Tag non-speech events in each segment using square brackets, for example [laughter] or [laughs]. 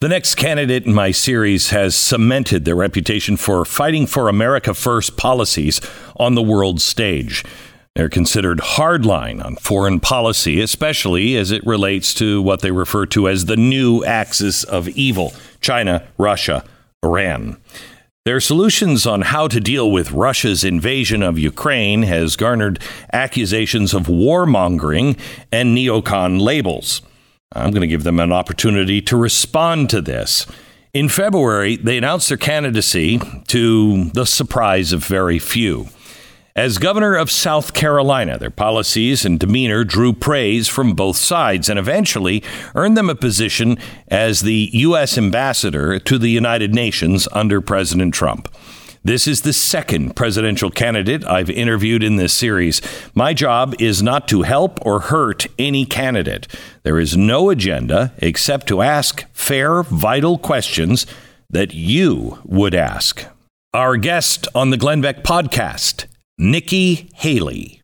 The next candidate in my series has cemented their reputation for fighting for America First policies on the world stage. They're considered hardline on foreign policy, especially as it relates to what they refer to as the new axis of evil China, Russia, Iran. Their solutions on how to deal with Russia's invasion of Ukraine has garnered accusations of warmongering and neocon labels. I'm going to give them an opportunity to respond to this. In February, they announced their candidacy to the surprise of very few. As governor of South Carolina, their policies and demeanor drew praise from both sides and eventually earned them a position as the U.S. ambassador to the United Nations under President Trump. This is the second presidential candidate I've interviewed in this series. My job is not to help or hurt any candidate. There is no agenda except to ask fair, vital questions that you would ask. Our guest on the Glenn Beck podcast Nikki Haley.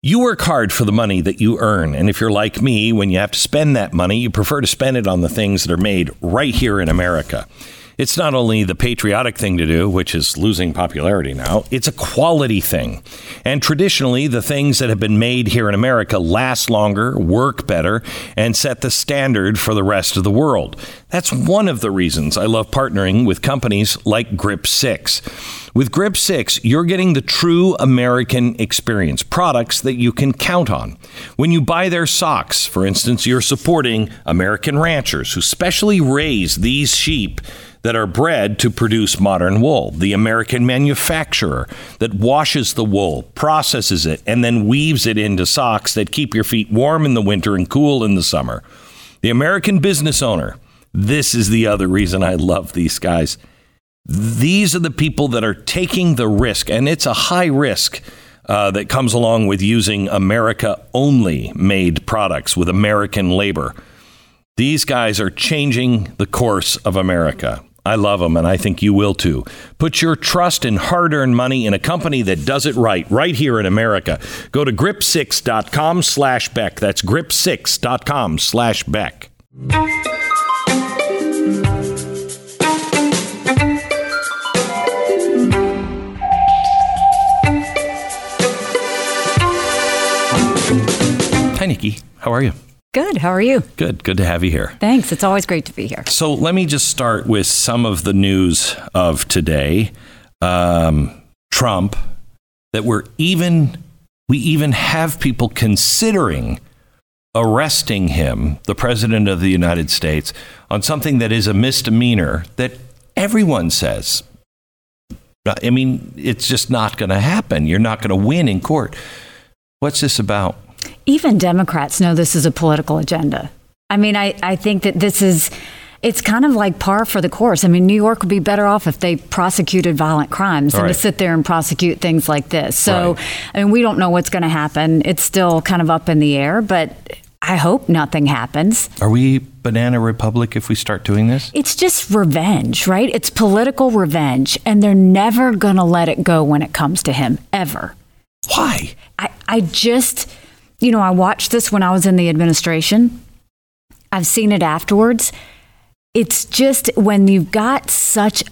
You work hard for the money that you earn. And if you're like me, when you have to spend that money, you prefer to spend it on the things that are made right here in America. It's not only the patriotic thing to do, which is losing popularity now, it's a quality thing. And traditionally, the things that have been made here in America last longer, work better, and set the standard for the rest of the world. That's one of the reasons I love partnering with companies like Grip 6. With Grip 6, you're getting the true American experience, products that you can count on. When you buy their socks, for instance, you're supporting American ranchers who specially raise these sheep that are bred to produce merino wool. The American manufacturer that washes the wool, processes it, and then weaves it into socks that keep your feet warm in the winter and cool in the summer. The American business owner. This is the other reason I love these guys. These are the people that are taking the risk, and it's a high risk. Uh, that comes along with using America only made products with American labor. These guys are changing the course of America. I love them, and I think you will too. Put your trust and hard earned money in a company that does it right, right here in America. Go to grip6.com slash Beck. That's grip6.com slash Beck. Hi, Nikki. How are you? Good. How are you? Good. Good to have you here. Thanks. It's always great to be here. So let me just start with some of the news of today. Um, Trump, that we're even, we even have people considering arresting him, the president of the United States, on something that is a misdemeanor that everyone says. I mean, it's just not going to happen. You're not going to win in court. What's this about? Even Democrats know this is a political agenda. I mean, I, I think that this is, it's kind of like par for the course. I mean, New York would be better off if they prosecuted violent crimes than Right. to sit there and prosecute things like this. So, Right. I mean, we don't know what's going to happen. It's still kind of up in the air, but I hope nothing happens. Are we banana republic if we start doing this? It's just revenge, right? It's political revenge, and they're never going to let it go when it comes to him, ever. Why? I, I just, you know, I watched this when I was in the administration. I've seen it afterwards. It's just when you've got such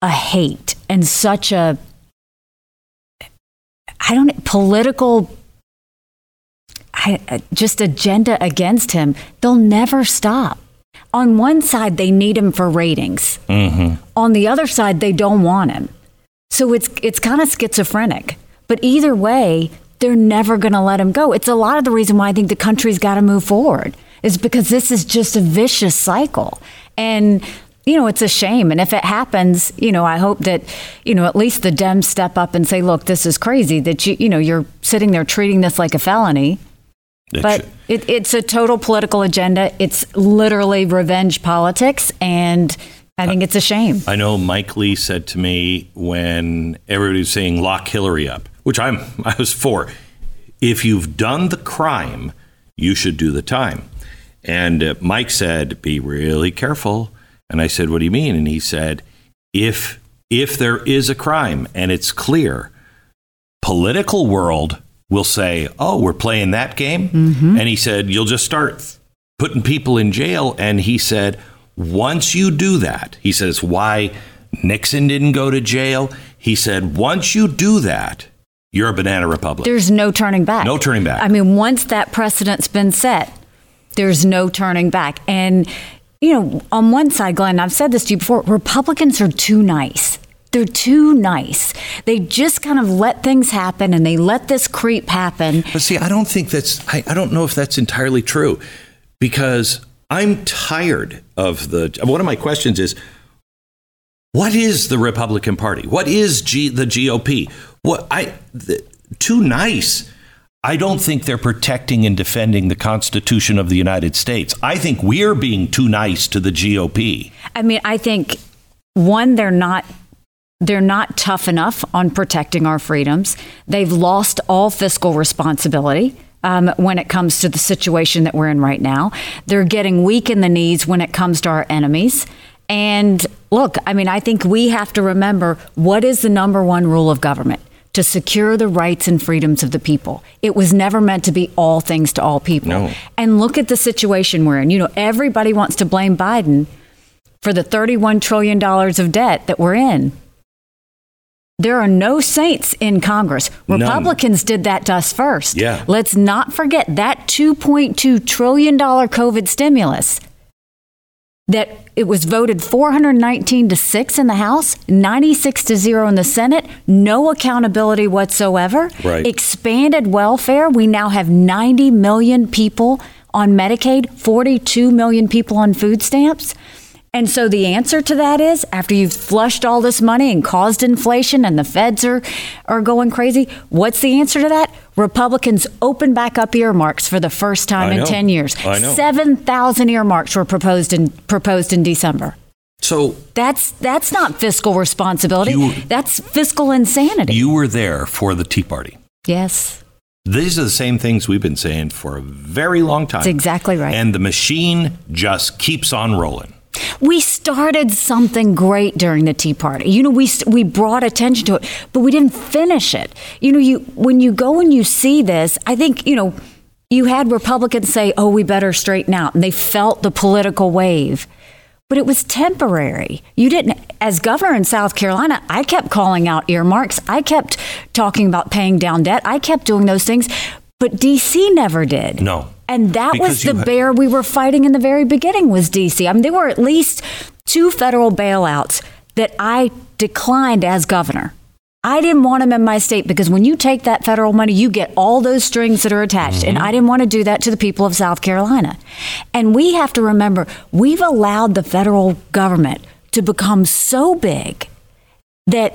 a hate and such a, I don't, political, I, uh, just agenda against him, they'll never stop. On one side, they need him for ratings. On the other side, they don't want him. So it's it's kind of schizophrenic. But either way, they're never going to let him go. It's a lot of the reason why I think the country's got to move forward is because this is just a vicious cycle. And you know, it's a shame. And if it happens, you know, I hope that, you know, at least the Dems step up and say, look, this is crazy that you, you know, you're sitting there treating this like a felony. It but it, it's a total political agenda. It's literally revenge politics, and I think it's a shame. I know Mike Lee said to me when everybody was saying lock Hillary up, which I'm [laughs] I was for. If you've done the crime, you should do the time. And uh, Mike said, "Be really careful." And I said, "What do you mean?" And he said, "If if there is a crime and it's clear, political world will say, "Oh, we're playing that game," and he said, "You'll just start putting people in jail." And he said, "Once you do that," he says, "Why Nixon didn't go to jail?" He said, "Once you do that, you're a banana republic." There's no turning back. No turning back. I mean, once that precedent's been set, there's no turning back. And, you know, on one side, Glenn, I've said this to you before Republicans are too nice. They're too nice. They just kind of let things happen and they let this creep happen. But see, I don't think that's, I, I don't know if that's entirely true because I'm tired of the, one of my questions is, what is the Republican Party? What is G, the GOP? What I, the, too nice. I don't think they're protecting and defending the Constitution of the United States. I think we're being too nice to the GOP. I mean, I think one, they're not they're not tough enough on protecting our freedoms. They've lost all fiscal responsibility. Um, when it comes to the situation that we're in right now, they're getting weak in the knees when it comes to our enemies. And look, I mean, I think we have to remember what is the number one rule of government? To secure the rights and freedoms of the people. It was never meant to be all things to all people. No. And look at the situation we're in. You know, everybody wants to blame Biden for the $31 trillion of debt that we're in. There are no saints in Congress. None. Republicans did that to us first. Yeah. Let's not forget that $2.2 trillion COVID stimulus that it was voted 419 to 6 in the House, 96 to 0 in the Senate, no accountability whatsoever. Right. Expanded welfare. We now have 90 million people on Medicaid, 42 million people on food stamps. And so the answer to that is after you've flushed all this money and caused inflation and the feds are, are going crazy, what's the answer to that? Republicans open back up earmarks for the first time in know. 10 years. 7,000 earmarks were proposed in proposed in December. So That's that's not fiscal responsibility. You- that's fiscal insanity. you were there for the Tea Party. yes. These are the same things we've been saying for a very long time. That's exactly right. And the machine just keeps on rolling. We started something great during the Tea Party. You know, we we brought attention to it, but we didn't finish it. You know, you when you go and you see this, I think you know, you had Republicans say, "Oh, we better straighten out," and they felt the political wave. But it was temporary. You didn't, as governor in South Carolina, I kept calling out earmarks. I kept talking about paying down debt. I kept doing those things. But DC never did. No. And that Because was the ha- bear we were fighting in the very beginning was DC. I mean, there were at least two federal bailouts that I declined as governor. I didn't want them in my state because when you take that federal money, you get all those strings that are attached. And mm-hmm. I didn't want to do that to the people of South Carolina. And we have to remember we've allowed the federal government to become so big that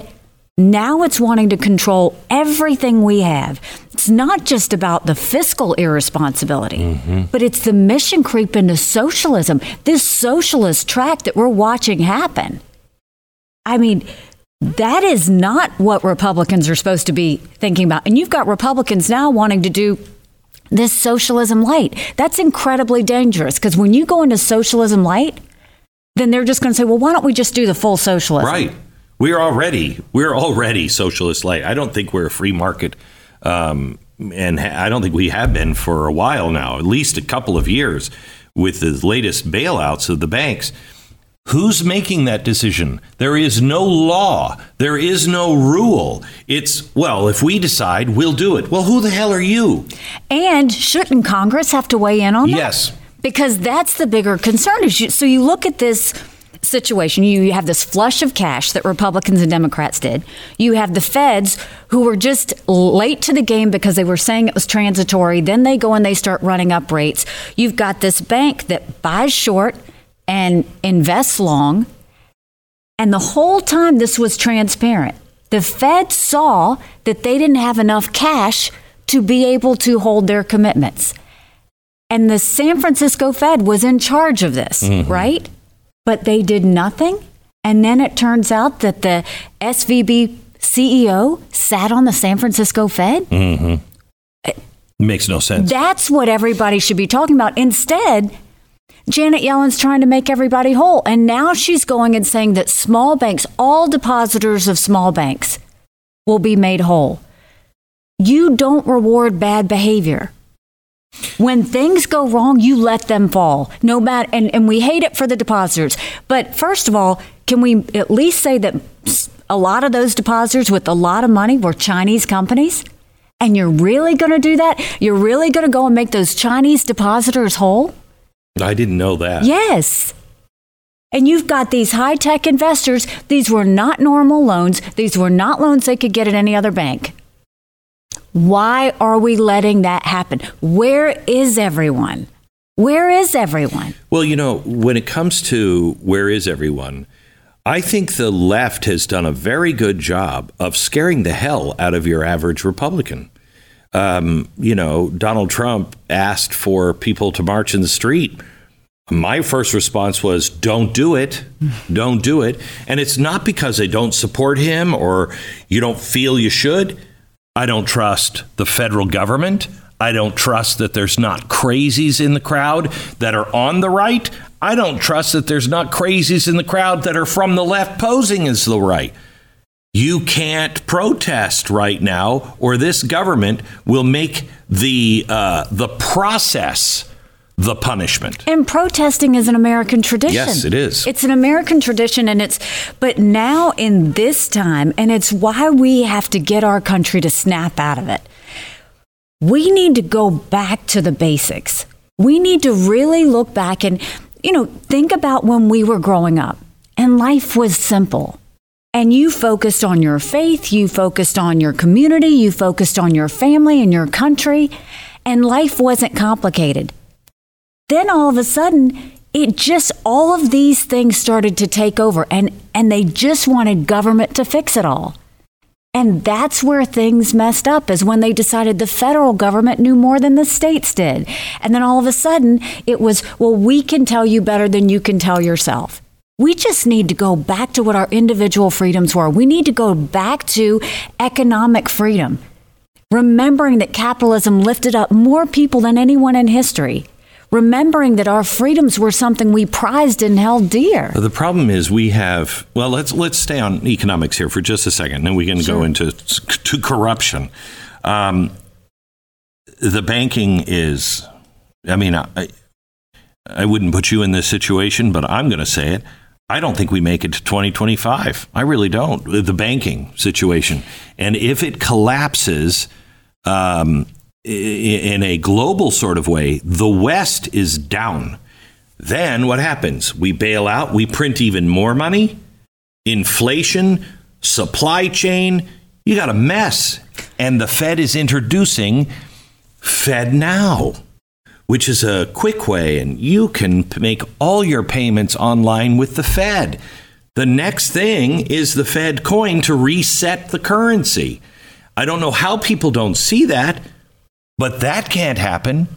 now it's wanting to control everything we have. It's not just about the fiscal irresponsibility, mm-hmm. but it's the mission creep into socialism, this socialist track that we're watching happen. I mean, that is not what Republicans are supposed to be thinking about. And you've got Republicans now wanting to do this socialism light. That's incredibly dangerous because when you go into socialism light, then they're just going to say, well, why don't we just do the full socialism? Right. We're already we're already socialist light. I don't think we're a free market, um, and ha- I don't think we have been for a while now, at least a couple of years, with the latest bailouts of the banks. Who's making that decision? There is no law. There is no rule. It's, well, if we decide, we'll do it. Well, who the hell are you? And shouldn't Congress have to weigh in on that? Yes. Because that's the bigger concern. So you look at this situation, you have this flush of cash that Republicans and Democrats did. You have the feds who were just late to the game because they were saying it was transitory. Then they go and they start running up rates. You've got this bank that buys short and invests long. And the whole time this was transparent. The Fed saw that they didn't have enough cash to be able to hold their commitments. And the San Francisco Fed was in charge of this, Mm-hmm. right? But they did nothing. And then it turns out that the SVB CEO sat on the San Francisco Fed. Mm-hmm. Makes no sense. That's what everybody should be talking about. Instead, Janet Yellen's trying to make everybody whole. And now she's going and saying that small banks, all depositors of small banks, will be made whole. You don't reward bad behavior. When things go wrong, you let them fall. No matter, and, and we hate it for the depositors. But first of all, can we at least say that a lot of those depositors with a lot of money were Chinese companies? And you're really going to do that? You're really going to go and make those Chinese depositors whole? I didn't know that. Yes. And you've got these high tech investors. These were not normal loans. These were not loans they could get at any other bank. Why are we letting that happen? Where is everyone? Where is everyone? Well, you know, when it comes to where is everyone, I think the left has done a very good job of scaring the hell out of your average Republican. Um, you know, Donald Trump asked for people to march in the street. My first response was, don't do it. Don't do it. And it's not because I don't support him or you don't feel you should. I don't trust the federal government. I don't trust that there's not crazies in the crowd that are on the right. I don't trust that there's not crazies in the crowd that are from the left posing as the right. You can't protest right now, or this government will make the uh, the process the punishment. And protesting is an American tradition. Yes, it is. It's an American tradition, and it's, but now in this time, and it's why we have to get our country to snap out of it. We need to go back to the basics. We need to really look back and, you know, think about when we were growing up and life was simple. And you focused on your faith, you focused on your community, you focused on your family and your country, and life wasn't complicated then all of a sudden it just all of these things started to take over and and they just wanted government to fix it all. And that's where things messed up is when they decided the federal government knew more than the states did. And then all of a sudden it was well we can tell you better than you can tell yourself. We just need to go back to what our individual freedoms were. We need to go back to economic freedom. Remembering that capitalism lifted up more people than anyone in history remembering that our freedoms were something we prized and held dear. The problem is we have well let's let's stay on economics here for just a second, then we can go into to corruption. Um, the banking is, I mean, I, I wouldn't put you in this situation, but I'm going to say it. I don't think we make it to 2025. I really don't. The banking situation, and if it collapses. Um, in a global sort of way, the West is down. Then what happens? We bail out, we print even more money, inflation, supply chain, you got a mess. And the Fed is introducing Fed Now, which is a quick way, and you can make all your payments online with the Fed. The next thing is the Fed coin to reset the currency. I don't know how people don't see that. But that can't happen.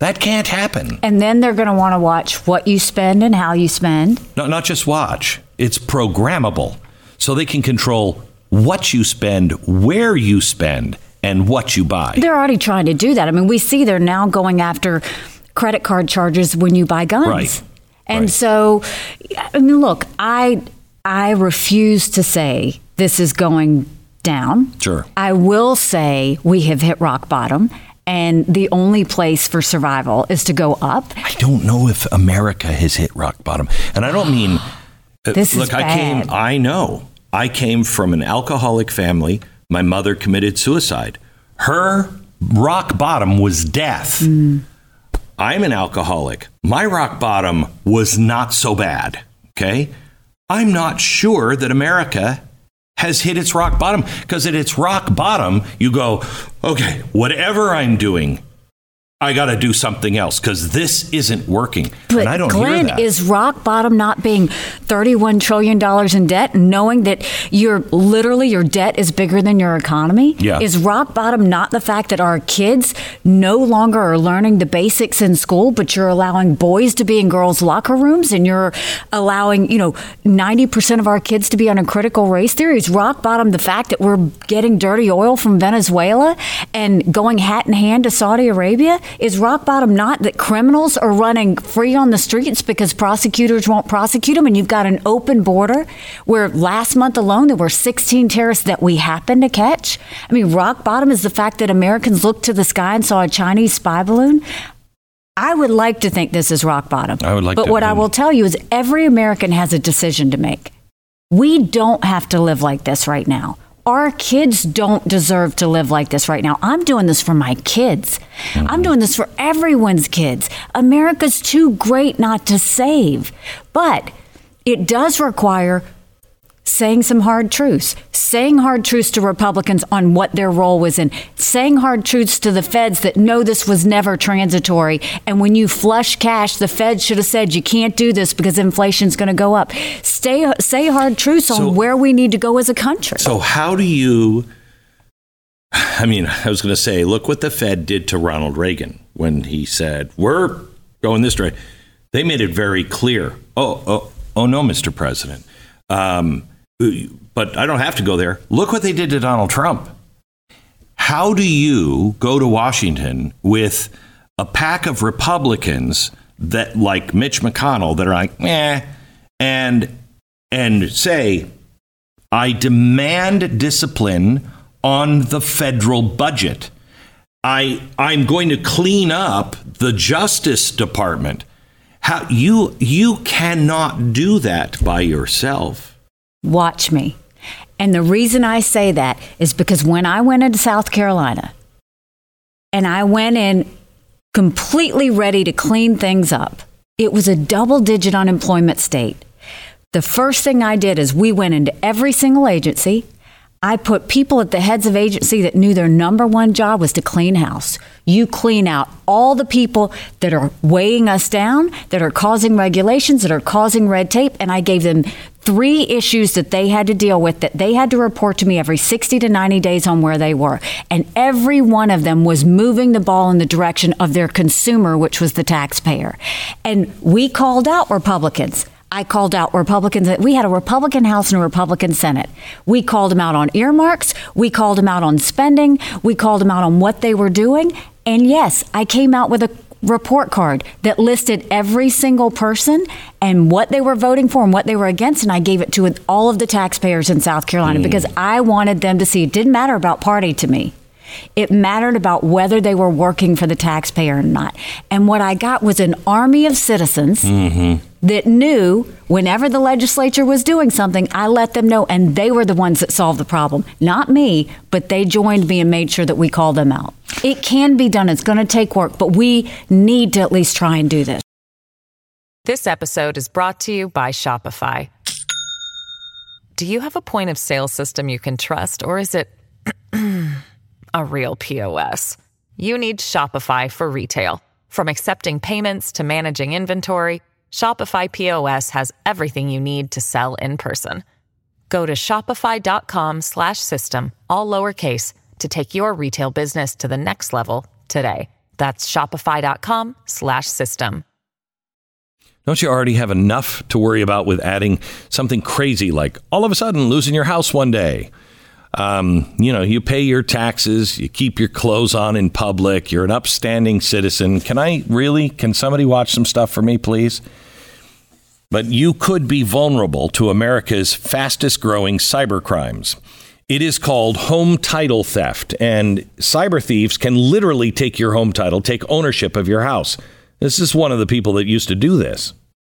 That can't happen. And then they're going to want to watch what you spend and how you spend. No, not just watch, it's programmable. So they can control what you spend, where you spend, and what you buy. They're already trying to do that. I mean, we see they're now going after credit card charges when you buy guns. Right. And Right. so, I mean, look, I I refuse to say this is going down. Sure. I will say we have hit rock bottom, and the only place for survival is to go up. I don't know if America has hit rock bottom. And I don't mean uh, This is look, I came. I know. I came from an alcoholic family. My mother committed suicide. Her rock bottom was death. Hmm. I'm an alcoholic. My rock bottom was not so bad. Okay? I'm not sure that America has hit its rock bottom. Because at its rock bottom, you go, okay, whatever I'm doing, I got to do something else because this isn't working. But and I don't Glenn, hear that. is rock bottom not being $31 trillion in debt and knowing that you're literally your debt is bigger than your economy? Yeah. Is rock bottom not the fact that our kids no longer are learning the basics in school, but you're allowing boys to be in girls' locker rooms and you're allowing, you know, 90% of our kids to be on a critical race theory? Is rock bottom the fact that we're getting dirty oil from Venezuela and going hat in hand to Saudi Arabia? Is rock bottom not that criminals are running free on the streets because prosecutors won't prosecute them? And you've got an open border where last month alone there were 16 terrorists that we happened to catch. I mean, rock bottom is the fact that Americans looked to the sky and saw a Chinese spy balloon. I would like to think this is rock bottom. I would like But what I will tell you is every American has a decision to make. We don't have to live like this right now. Our kids don't deserve to live like this right now. I'm doing this for my kids. I'm doing this for everyone's kids. America's too great not to save. But it does require saying some hard truths, saying hard truths to Republicans on what their role was in, saying hard truths to the feds that no, this was never transitory. And when you flush cash, the feds should have said you can't do this because inflation's going to go up. Stay, say hard truths So- on where we need to go as a country. So how do you? I mean, I was going to say, look what the Fed did to Ronald Reagan when he said, "We're going this way." They made it very clear. Oh, oh, oh no, Mr. President. Um, but I don't have to go there. Look what they did to Donald Trump. How do you go to Washington with a pack of Republicans that, like Mitch McConnell, that are like, eh, and and say, I demand discipline on the federal budget. I I'm going to clean up the Justice Department. How you you cannot do that by yourself. Watch me. And the reason I say that is because when I went into South Carolina and I went in completely ready to clean things up, it was a double digit unemployment state. The first thing I did is we went into every single agency. I put people at the heads of agency that knew their number one job was to clean house. You clean out all the people that are weighing us down, that are causing regulations, that are causing red tape, and I gave them three issues that they had to deal with that they had to report to me every 60 to 90 days on where they were. And every one of them was moving the ball in the direction of their consumer, which was the taxpayer. And we called out Republicans. I called out Republicans. We had a Republican House and a Republican Senate. We called them out on earmarks. We called them out on spending. We called them out on what they were doing. And yes, I came out with a report card that listed every single person and what they were voting for and what they were against. And I gave it to all of the taxpayers in South Carolina hmm. because I wanted them to see it didn't matter about party to me. It mattered about whether they were working for the taxpayer or not. And what I got was an army of citizens mm-hmm. that knew whenever the legislature was doing something, I let them know, and they were the ones that solved the problem. Not me, but they joined me and made sure that we called them out. It can be done, it's going to take work, but we need to at least try and do this. This episode is brought to you by Shopify. Do you have a point of sale system you can trust, or is it [clears throat] a real POS? You need Shopify for retail. From accepting payments to managing inventory, Shopify POS has everything you need to sell in person. Go to shopify.com slash system, all lowercase, to take your retail business to the next level today. That's shopify.com slash system. Don't you already have enough to worry about with adding something crazy like all of a sudden losing your house one day? Um, you know, you pay your taxes, you keep your clothes on in public, you're an upstanding citizen. Can I really, can somebody watch some stuff for me, please? But you could be vulnerable to America's fastest growing cyber crimes. It is called home title theft, and cyber thieves can literally take your home title, take ownership of your house. This is one of the people that used to do this.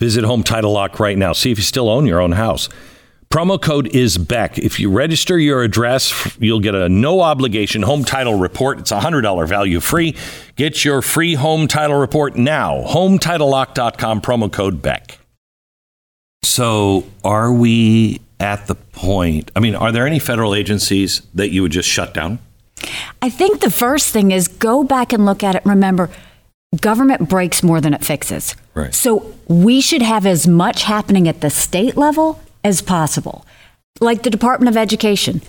Visit Home Title Lock right now. See if you still own your own house. Promo code is Beck. If you register your address, you'll get a no obligation home title report. It's a $100 value free. Get your free home title report now. HomeTitleLock.com, promo code Beck. So, are we at the point? I mean, are there any federal agencies that you would just shut down? I think the first thing is go back and look at it. Remember, government breaks more than it fixes. Right. So we should have as much happening at the state level as possible. Like the Department of Education.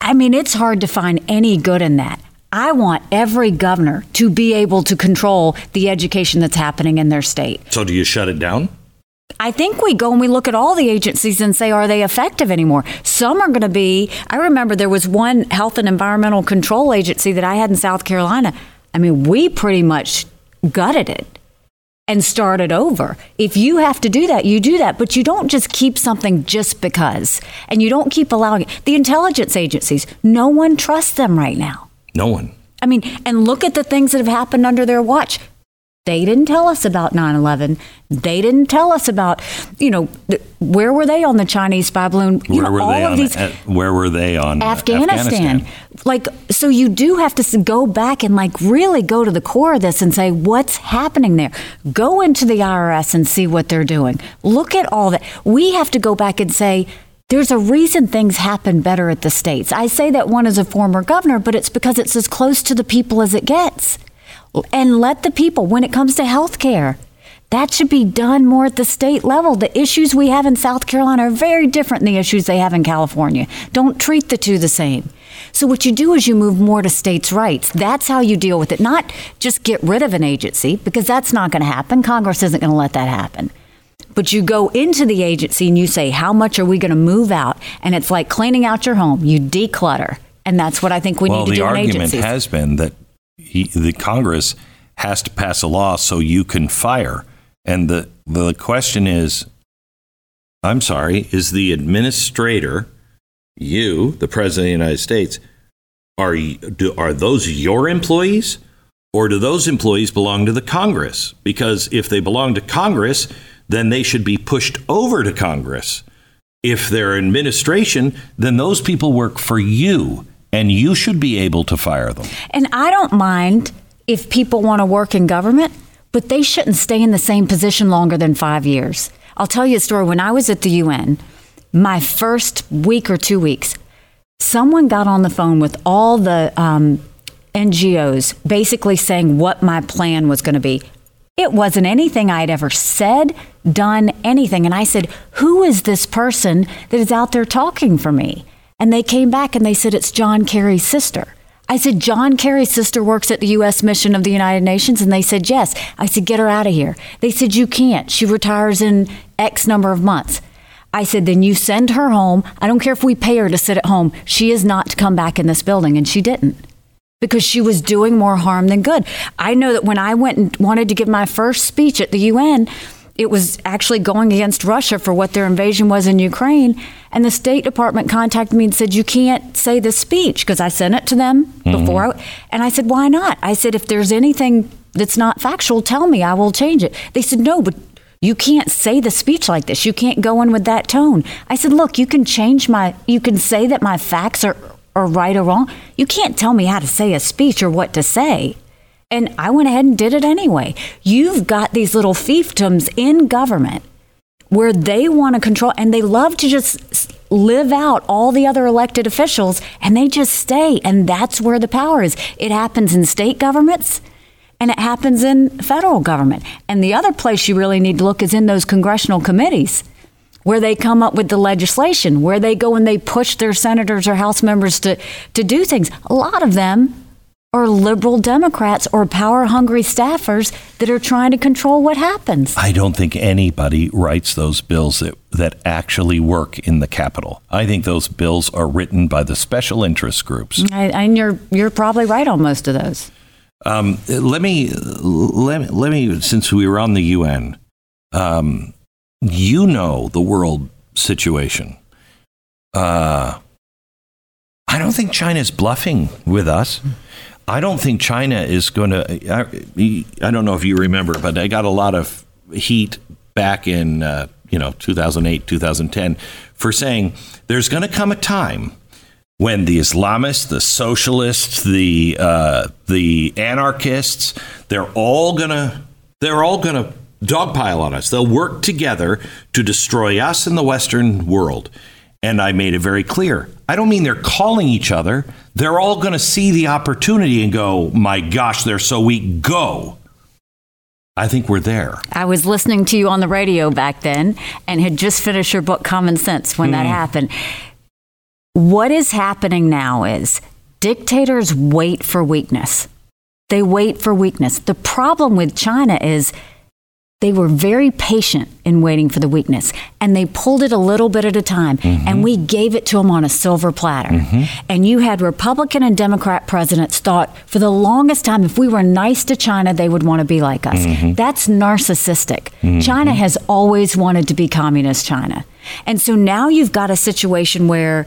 I mean, it's hard to find any good in that. I want every governor to be able to control the education that's happening in their state. So, do you shut it down? I think we go and we look at all the agencies and say, are they effective anymore? Some are going to be. I remember there was one health and environmental control agency that I had in South Carolina. I mean, we pretty much gutted it and start it over. If you have to do that, you do that, but you don't just keep something just because. And you don't keep allowing it. The intelligence agencies, no one trusts them right now. No one. I mean, and look at the things that have happened under their watch. They didn't tell us about 9 11. They didn't tell us about, you know, th- where were they on the Chinese spy balloon? You Where know, were all they of on? these. where were they on uh, Afghanistan. Like, so you do have to go back and like really go to the core of this and say, what's happening there? Go into the IRS and see what they're doing. Look at all that. We have to go back and say, there's a reason things happen better at the states. I say that one as a former governor, but it's because it's as close to the people as it gets. And let the people, when it comes to health care, that should be done more at the state level. The issues we have in South Carolina are very different than the issues they have in California. Don't treat the two the same. So, what you do is you move more to states' rights. That's how you deal with it, not just get rid of an agency, because that's not going to happen. Congress isn't going to let that happen. But you go into the agency and you say, How much are we going to move out? And it's like cleaning out your home. You declutter. And that's what I think we well, need to the do in argument agencies. has been that he, the Congress has to pass a law so you can fire. And the, the question is I'm sorry, is the administrator, you, the President of the United States, are, do, are those your employees? Or do those employees belong to the Congress? Because if they belong to Congress, then they should be pushed over to Congress. If they're administration, then those people work for you, and you should be able to fire them. And I don't mind if people want to work in government, but they shouldn't stay in the same position longer than five years. I'll tell you a story. When I was at the UN, my first week or two weeks, someone got on the phone with all the um, NGOs basically saying what my plan was going to be. It wasn't anything I'd ever said, done, anything. And I said, Who is this person that is out there talking for me? And they came back and they said, It's John Kerry's sister. I said, John Kerry's sister works at the U.S. mission of the United Nations. And they said, Yes. I said, Get her out of here. They said, You can't. She retires in X number of months. I said, Then you send her home. I don't care if we pay her to sit at home. She is not to come back in this building. And she didn't because she was doing more harm than good. I know that when I went and wanted to give my first speech at the UN, it was actually going against Russia for what their invasion was in Ukraine. And the State Department contacted me and said, You can't say this speech because I sent it to them mm-hmm. before. I, and I said, Why not? I said, If there's anything that's not factual, tell me. I will change it. They said, No, but you can't say the speech like this. You can't go in with that tone. I said, Look, you can change my, you can say that my facts are, are right or wrong. You can't tell me how to say a speech or what to say. And I went ahead and did it anyway. You've got these little fiefdoms in government where they want to control and they love to just live out all the other elected officials and they just stay. And that's where the power is. It happens in state governments and it happens in federal government. And the other place you really need to look is in those congressional committees where they come up with the legislation, where they go and they push their senators or House members to, to do things. A lot of them or liberal Democrats or power hungry staffers that are trying to control what happens. I don't think anybody writes those bills that, that actually work in the Capitol. I think those bills are written by the special interest groups. I, and you're you're probably right on most of those. Um, let me let me let me since we were on the UN, um, you know the world situation. Uh, I don't think China's bluffing with us. I don't think China is going to. I, don't know if you remember, but I got a lot of heat back in uh, you know 2008, 2010 for saying there's going to come a time when the Islamists, the socialists, the uh, the anarchists, they're all gonna they're all gonna dogpile on us. They'll work together to destroy us in the Western world. And I made it very clear. I don't mean they're calling each other. They're all going to see the opportunity and go, my gosh, they're so weak. Go. I think we're there. I was listening to you on the radio back then and had just finished your book, Common Sense, when mm. that hmm. happened. What is happening now is dictators wait for weakness. They wait for weakness. The problem with China is they were very patient in waiting for the weakness and they pulled it a little bit at a time mm-hmm. and we gave it to them on a silver platter mm-hmm. and you had republican and democrat presidents thought for the longest time if we were nice to china they would want to be like us mm-hmm. that's narcissistic mm-hmm. china has always wanted to be communist china and so now you've got a situation where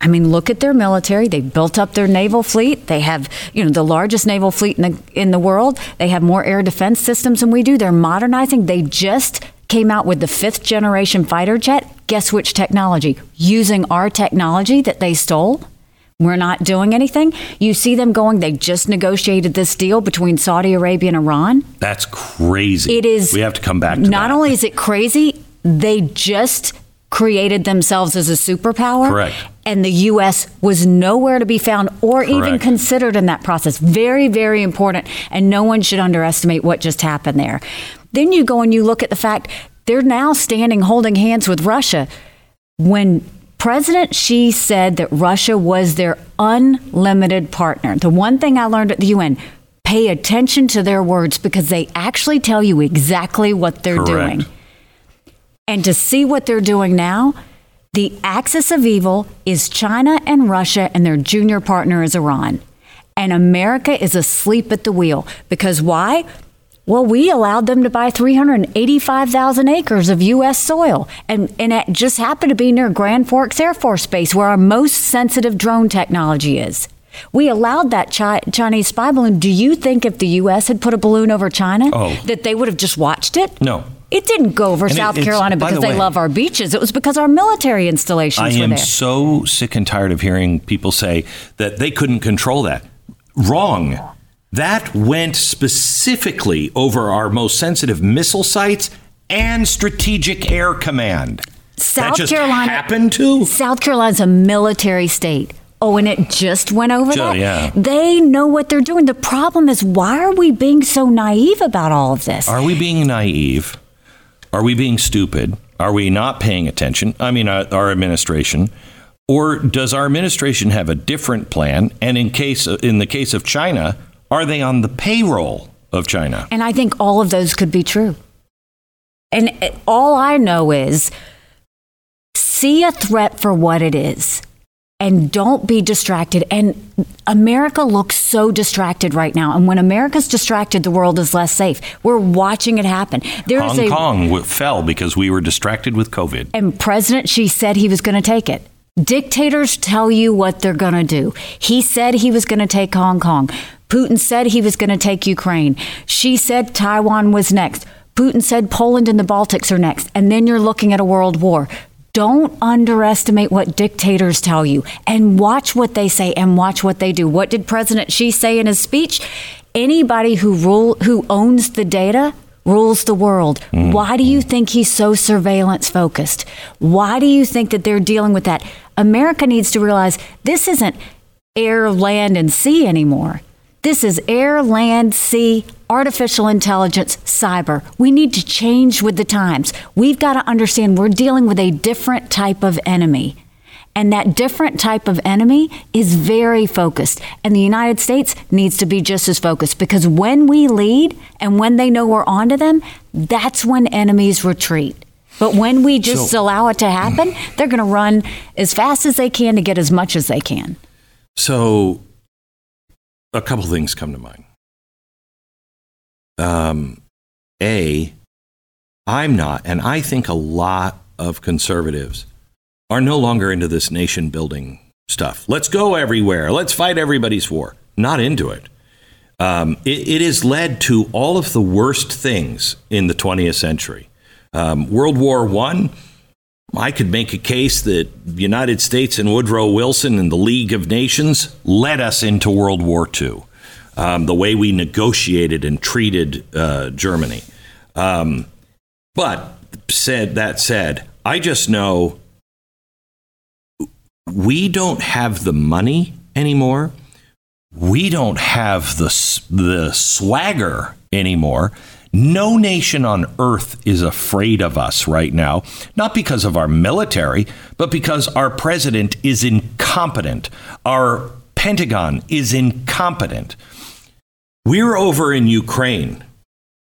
I mean, look at their military. They built up their naval fleet. They have, you know, the largest naval fleet in the in the world. They have more air defense systems than we do. They're modernizing. They just came out with the fifth generation fighter jet. Guess which technology? Using our technology that they stole. We're not doing anything. You see them going, they just negotiated this deal between Saudi Arabia and Iran. That's crazy. It is. We have to come back to Not that. only is it crazy, they just created themselves as a superpower. Correct. And the U.S. was nowhere to be found or Correct. even considered in that process. Very, very important. And no one should underestimate what just happened there. Then you go and you look at the fact they're now standing holding hands with Russia. When President Xi said that Russia was their unlimited partner, the one thing I learned at the UN pay attention to their words because they actually tell you exactly what they're Correct. doing. And to see what they're doing now, the axis of evil is China and Russia, and their junior partner is Iran. And America is asleep at the wheel. Because why? Well, we allowed them to buy 385,000 acres of U.S. soil. And, and it just happened to be near Grand Forks Air Force Base, where our most sensitive drone technology is. We allowed that Chi- Chinese spy balloon. Do you think if the U.S. had put a balloon over China, oh. that they would have just watched it? No. It didn't go over and South it, Carolina because the they love our beaches. It was because our military installations I am so sick and tired of hearing people say that they couldn't control that. Wrong. That went specifically over our most sensitive missile sites and strategic air command. South Carolina happened to South Carolina's a military state. Oh, and it just went over just, that? Yeah. They know what they're doing. The problem is, why are we being so naive about all of this? Are we being naive? Are we being stupid? Are we not paying attention? I mean, our, uh, our administration. Or does our administration have a different plan? And in case in the case of China, are they on the payroll of China? And I think all of those could be true. And all I know is see a threat for what it is and don't be distracted. And America looks so distracted right now. And when America's distracted, the world is less safe. We're watching it happen. There Hong a, Kong fell because we were distracted with COVID. And President Xi said he was going to take it. Dictators tell you what they're going to do. He said he was going to take Hong Kong. Putin said he was going to take Ukraine. Xi said Taiwan was next. Putin said Poland and the Baltics are next. And then you're looking at a world war. Don't underestimate what dictators tell you and watch what they say and watch what they do. What did President Xi say in his speech? Anybody who rule who owns the data rules the world. Mm. Why do you think he's so surveillance focused? Why do you think that they're dealing with that? America needs to realize this isn't air, land, and sea anymore. This is air, land, sea, artificial intelligence, cyber. We need to change with the times. We've got to understand we're dealing with a different type of enemy. And that different type of enemy is very focused. And the United States needs to be just as focused because when we lead and when they know we're onto them, that's when enemies retreat. But when we just so, allow it to happen, they're going to run as fast as they can to get as much as they can. So, a couple things come to mind. Um, a, I'm not, and I think a lot of conservatives are no longer into this nation building stuff. Let's go everywhere. Let's fight everybody's war. Not into it. Um, it, it, has led to all of the worst things in the 20th century. Um, World War One, I, could make a case that the United States and Woodrow Wilson and the League of Nations led us into World War II. Um, the way we negotiated and treated uh, Germany. Um, but said that said, I just know we don't have the money anymore. We don't have the the swagger anymore. No nation on earth is afraid of us right now, not because of our military, but because our president is incompetent. Our Pentagon is incompetent. We're over in Ukraine.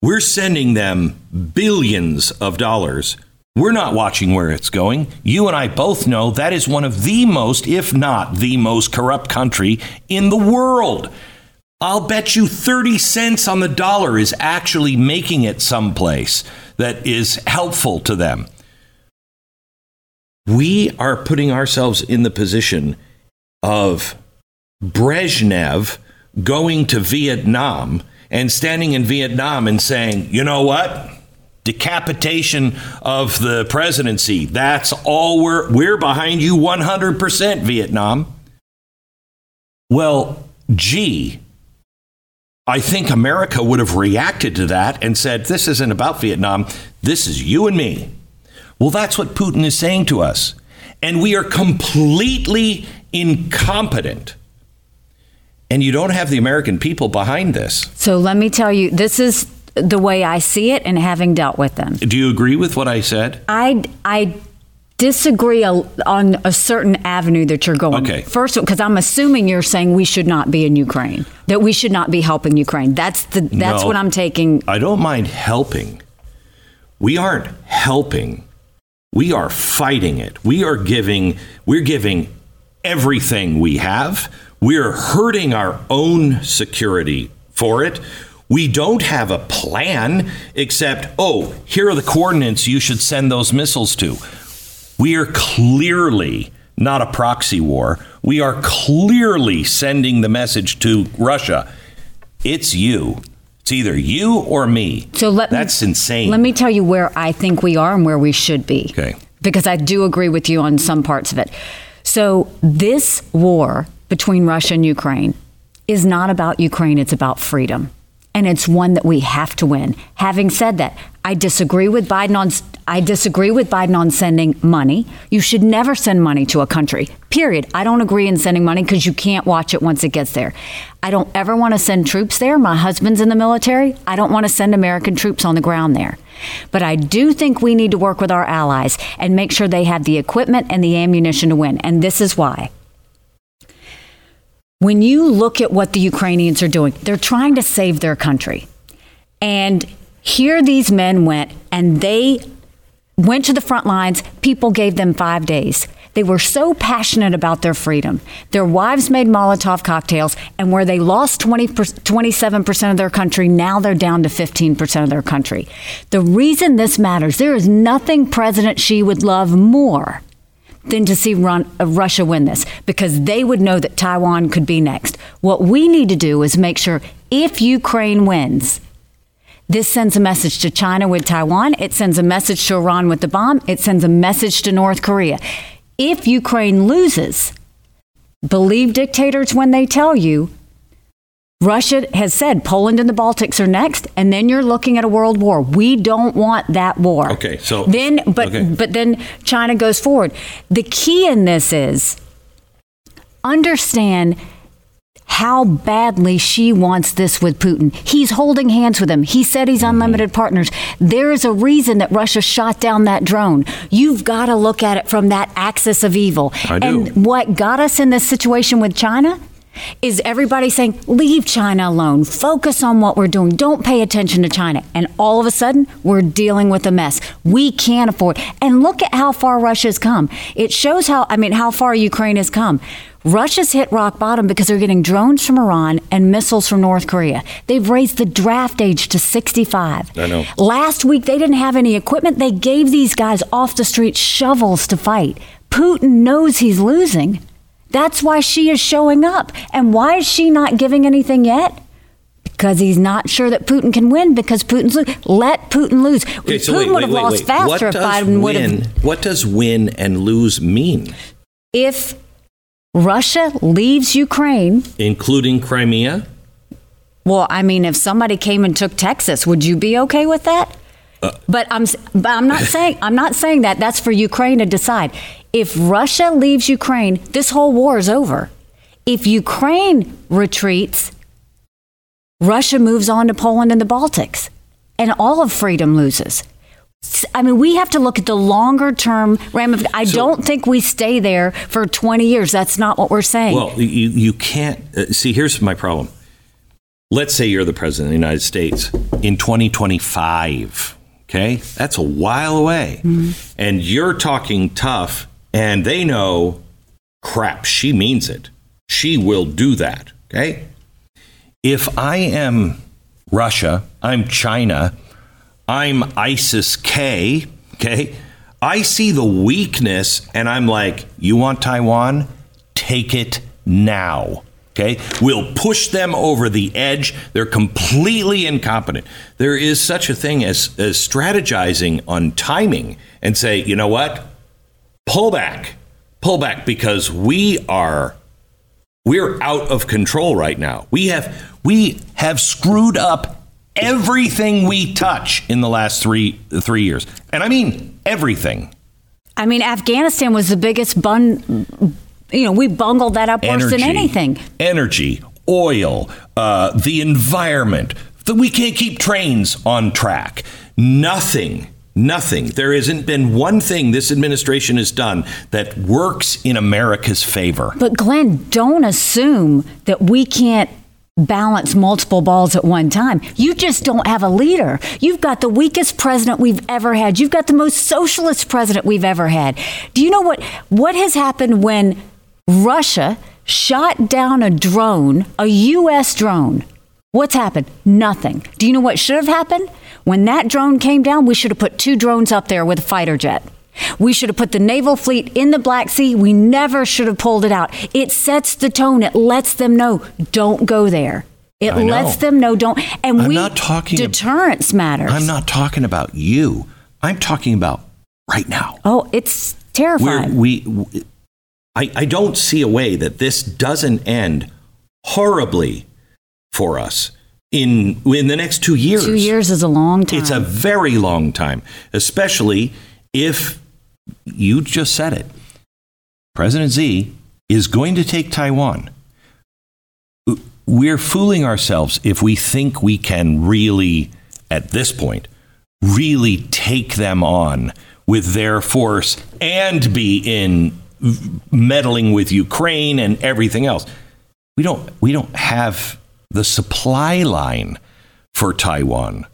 We're sending them billions of dollars. We're not watching where it's going. You and I both know that is one of the most, if not the most corrupt country in the world. I'll bet you 30 cents on the dollar is actually making it someplace that is helpful to them. We are putting ourselves in the position of Brezhnev going to Vietnam and standing in Vietnam and saying, you know what? Decapitation of the presidency. That's all we're we're behind you 100% Vietnam. Well, gee, I think America would have reacted to that and said, This isn't about Vietnam. This is you and me. Well, that's what Putin is saying to us. And we are completely incompetent and you don't have the American people behind this. So let me tell you, this is the way I see it and having dealt with them. Do you agree with what I said? I, I disagree on a certain avenue that you're going. Okay. First, because I'm assuming you're saying we should not be in Ukraine, that we should not be helping Ukraine. That's the that's no, what I'm taking. I don't mind helping. We aren't helping. We are fighting it. We are giving. We're giving everything we have. We're hurting our own security for it. We don't have a plan except, oh, here are the coordinates you should send those missiles to. We are clearly not a proxy war. We are clearly sending the message to Russia. It's you. It's either you or me. So let That's me, insane. Let me tell you where I think we are and where we should be. Okay. Because I do agree with you on some parts of it. So this war between Russia and Ukraine is not about Ukraine, it's about freedom. And it's one that we have to win. Having said that, I disagree with Biden on I disagree with Biden on sending money. You should never send money to a country. Period. I don't agree in sending money because you can't watch it once it gets there. I don't ever want to send troops there. My husband's in the military. I don't want to send American troops on the ground there. But I do think we need to work with our allies and make sure they have the equipment and the ammunition to win. And this is why. When you look at what the Ukrainians are doing, they're trying to save their country. And here these men went and they went to the front lines. People gave them five days. They were so passionate about their freedom. Their wives made Molotov cocktails, and where they lost 20, 27% of their country, now they're down to 15% of their country. The reason this matters, there is nothing President Xi would love more than to see uh, Russia win this because they would know that Taiwan could be next. What we need to do is make sure if Ukraine wins, this sends a message to China with Taiwan. It sends a message to Iran with the bomb. It sends a message to North Korea. If Ukraine loses, believe dictators when they tell you Russia has said Poland and the Baltics are next, and then you're looking at a world war. We don't want that war. Okay, so then, but okay. but then China goes forward. The key in this is understand how badly Xi wants this with Putin. He's holding hands with him. He said he's mm-hmm. unlimited partners. There is a reason that Russia shot down that drone. You've got to look at it from that axis of evil. I do. And what got us in this situation with China? Is everybody saying, leave China alone, focus on what we're doing, don't pay attention to China? And all of a sudden, we're dealing with a mess. We can't afford. And look at how far Russia's come. It shows how, I mean, how far Ukraine has come. Russia's hit rock bottom because they're getting drones from Iran and missiles from North Korea. They've raised the draft age to 65. I know. Last week, they didn't have any equipment. They gave these guys off the street shovels to fight. Putin knows he's losing. That's why Xi is showing up. And why is Xi not giving anything yet? Because he's not sure that Putin can win because Putin's lo- let Putin lose. Okay, so Putin wait, would have wait, lost wait. faster What if Biden would have. What does win and lose mean? If Russia leaves Ukraine, Including Crimea? well, I mean, if somebody came and took Texas, would you be okay with that? Uh, but I'm, but I'm not saying I'm not saying that. That's for Ukraine to decide. If Russia leaves Ukraine, this whole war is over. If Ukraine retreats, Russia moves on to Poland and the Baltics, and all of freedom loses. I mean, we have to look at the longer term ramifications. I don't think we stay there for 20 years. That's not what we're saying. Well, you, you can't. Uh, see, here's my problem. Let's say you're the president of the United States in 2025. Okay? That's a while away. Mm-hmm. And you're talking tough, and they know crap, she means it. She will do that. Okay? If I am Russia, I'm China, I'm ISIS K, okay? I see the weakness and I'm like, you want Taiwan? Take it now. Okay? We'll push them over the edge. They're completely incompetent. There is such a thing as, as strategizing on timing and say, you know what? Pull back. Pull back because we are we're out of control right now. We have we have screwed up everything we touch in the last three three years, and I mean everything. I mean, Afghanistan was the biggest bun. You know, we bungled that up worse than anything. energy, oil, uh, the environment. That we can't keep trains on track. Nothing. Nothing. There hasn't been one thing this administration has done that works in America's favor. But Glenn, don't assume that we can't balance multiple balls at one time. You just don't have a leader. You've got the weakest president we've ever had. You've got the most socialist president we've ever had. Do you know what what has happened when Russia shot down a drone, a US drone? What's happened? Nothing. Do you know what should have happened? When that drone came down, we should have put two drones up there with a fighter jet. We should have put the naval fleet in the Black Sea. We never should have pulled it out. It sets the tone. It lets them know don't go there. It lets them know don't. And I'm we not talking ab- deterrence matters. I'm not talking about you. I'm talking about right now. Oh, it's We're, terrifying. we, we I, I don't see a way that this doesn't end horribly for us in in the next two years. Two years is a long time. It's a very long time, especially if you just said it. President Xi is going to take Taiwan. We're fooling ourselves if we think we can really, at this point, really take them on with their force and be in meddling with Ukraine and everything else. We don't we don't have the supply line for Taiwan.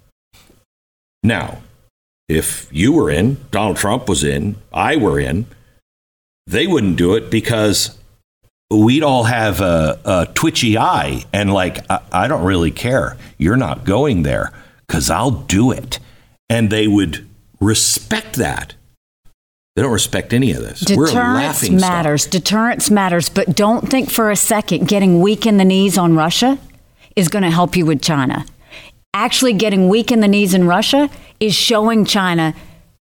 Now, if you were in, Donald Trump was in, I were in, they wouldn't do it because we'd all have a, a twitchy eye and like, I, I don't really care. You're not going there because I'll do it. And they would respect that. They don't respect any of this. Deterrence laughing stock. matters. Deterrence matters. But don't think for a second getting weak in the knees on Russia is going to help you with China. Actually, getting weak in the knees in Russia is showing China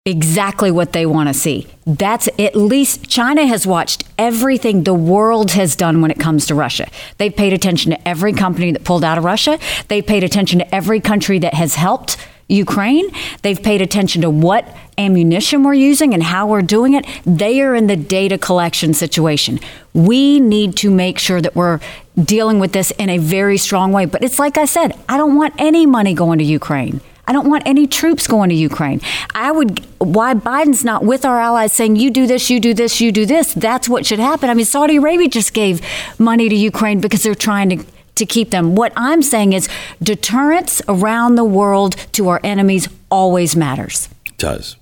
exactly what they want to see. That's at least China has watched everything the world has done when it comes to Russia. They've paid attention to every company that pulled out of Russia. They've paid attention to every country that has helped Ukraine. They've paid attention to what ammunition we're using and how we're doing it. They are in the data collection situation. We need to make sure that we're dealing with this in a very strong way. But it's like I said, I don't want any money going to Ukraine. I don't want any troops going to Ukraine. I would, why Biden's not with our allies saying, you do this, you do this, you do this, that's what should happen. I mean, Saudi Arabia just gave money to Ukraine because they're trying to to keep them. What I'm saying is deterrence around the world to our enemies always matters. It does.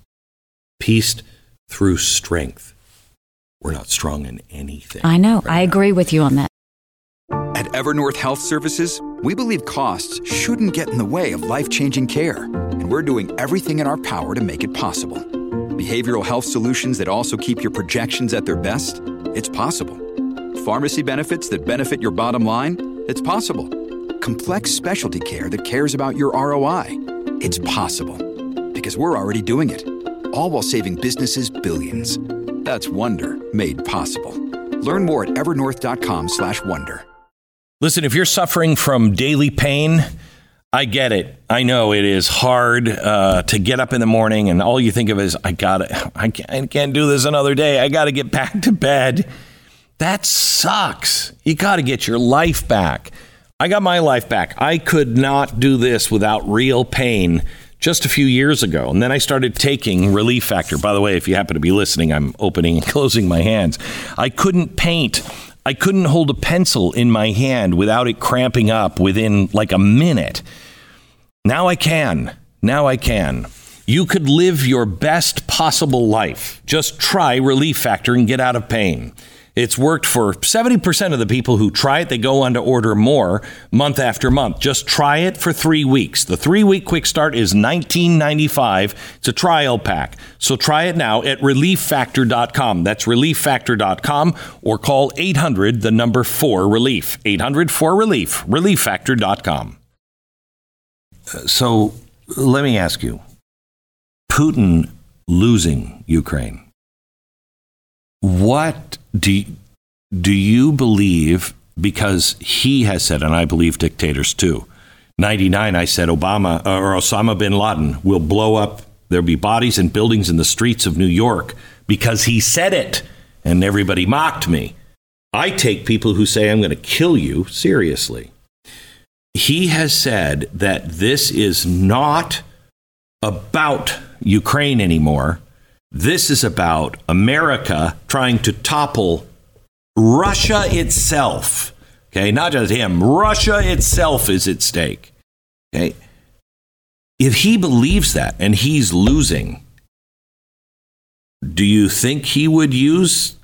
Peace through strength. We're not strong in anything. I know. Right I agree with you on that. At Evernorth Health Services, we believe costs shouldn't get in the way of life changing care, and we're doing everything in our power to make it possible. Behavioral health solutions that also keep your projections at their best? It's possible. Pharmacy benefits that benefit your bottom line? It's possible. Complex specialty care that cares about your ROI. It's possible. Because we're already doing it. All while saving businesses billions. That's Wonder made possible. Learn more at evernorth.com/wonder. Listen, if you're suffering from daily pain, I get it. I know it is hard uh, to get up in the morning and all you think of is, I got it. I can't, I can't do this another day. I got to get back to bed. That sucks. You got to get your life back. I got my life back. I could not do this without real pain just a few years ago. And then I started taking Relief Factor. By the way, if you happen to be listening, I'm opening and [laughs] closing my hands. I couldn't paint. I couldn't hold a pencil in my hand without it cramping up within like a minute. Now I can. Now I can. You could live your best possible life. Just try Relief Factor and get out of pain. It's worked for 70% of the people who try it. They go on to order more month after month. Just try it for three weeks. The three week quick start is $19.95. It's a trial pack. So try it now at relieffactor.com. That's relieffactor.com or call 800 the number 4 relief. 800 4 relief. relieffactor.com. So let me ask you Putin losing Ukraine what do do you believe? Because he has said, and I believe dictators too. 99, I said Obama uh, or Osama bin Laden will blow up. There'll be bodies and buildings in the streets of New York because he said it, and everybody mocked me. I take people who say I'm going to kill you seriously. He has said that this is not about Ukraine anymore. This is about America trying to topple Russia itself. Okay, not just him, Russia itself is at stake. Okay. If he believes that and he's losing, do you think he would use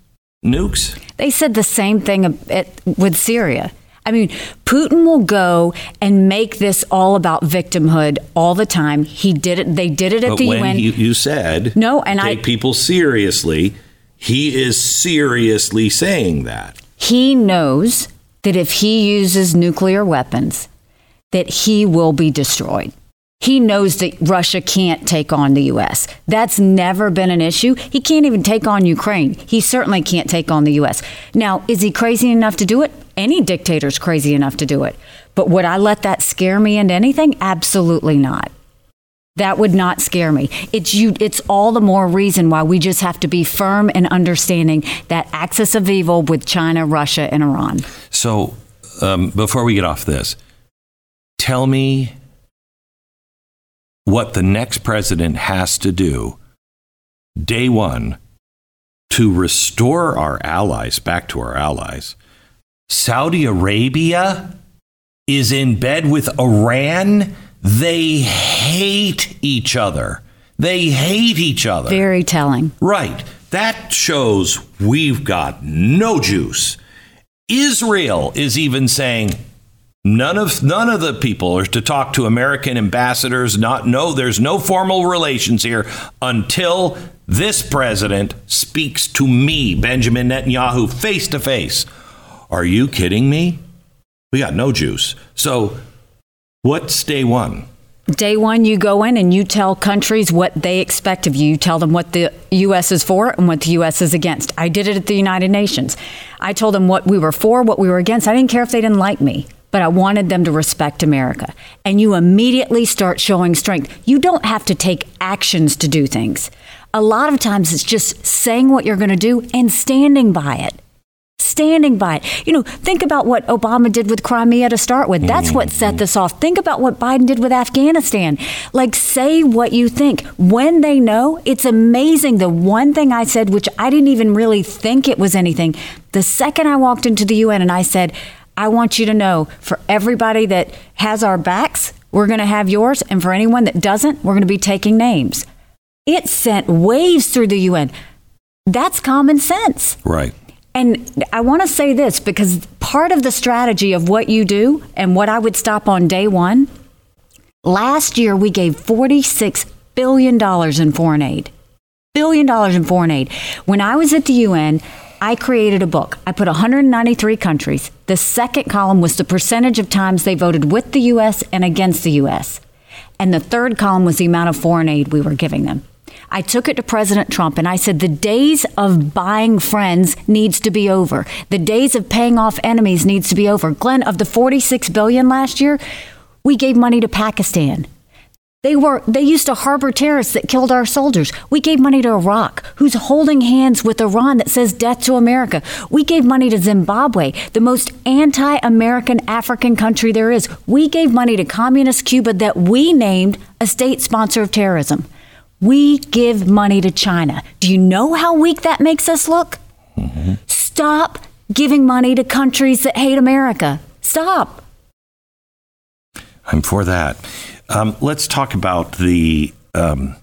nukes? They said the same thing with Syria. I mean, Putin will go and make this all about victimhood all the time. He did it. They did it at but the when UN. You, you said no, and take I people seriously. He is seriously saying that he knows that if he uses nuclear weapons, that he will be destroyed. He knows that Russia can't take on the U.S. That's never been an issue. He can't even take on Ukraine. He certainly can't take on the U.S. Now, is he crazy enough to do it? Any dictator's crazy enough to do it. But would I let that scare me into anything? Absolutely not. That would not scare me. It's you. It's all the more reason why we just have to be firm in understanding that axis of evil with China, Russia, and Iran. So, um, before we get off this, tell me what the next president has to do day one to restore our allies back to our allies. Saudi Arabia is in bed with Iran. They hate each other. They hate each other. Very telling. Right. That shows we've got no juice. Israel is even saying, None of none of the people are to talk to American ambassadors. Not no, there's no formal relations here until this president speaks to me, Benjamin Netanyahu, face to face. Are you kidding me? We got no juice. So, what's day one? Day one, you go in and you tell countries what they expect of you. You tell them what the U.S. is for and what the U.S. is against. I did it at the United Nations. I told them what we were for, what we were against. I didn't care if they didn't like me but I wanted them to respect America. And you immediately start showing strength. You don't have to take actions to do things. A lot of times it's just saying what you're going to do and standing by it standing by it. You know, think about what Obama did with Crimea to start with. That's what mm-hmm. set this off. Think about what Biden did with Afghanistan. Like, say what you think. When they know, it's amazing. The one thing I said, which I didn't even really think it was anything, the second I walked into the UN and I said, I want you to know for everybody that has our backs, we're going to have yours. And for anyone that doesn't, we're going to be taking names. It sent waves through the UN. That's common sense. Right. And I want to say this because part of the strategy of what you do and what I would stop on day one last year, we gave $46 billion in foreign aid. Billion dollars in foreign aid. When I was at the UN, I created a book. I put 193 countries. The second column was the percentage of times they voted with the U.S. and against the U.S. And the third column was the amount of foreign aid we were giving them. I took it to President Trump and I said, the days of buying friends needs to be over. The days of paying off enemies needs to be over. Glenn, of the 46 billion last year, we gave money to Pakistan. They were they used to harbor terrorists that killed our soldiers. We gave money to Iraq, who's holding hands with Iran that says death to America. We gave money to Zimbabwe, the most anti-American African country there is. We gave money to communist Cuba that we named a state sponsor of terrorism. We give money to China. Do you know how weak that makes us look? Mm-hmm. Stop giving money to countries that hate America. Stop. I'm for that. Um, let's talk about the um,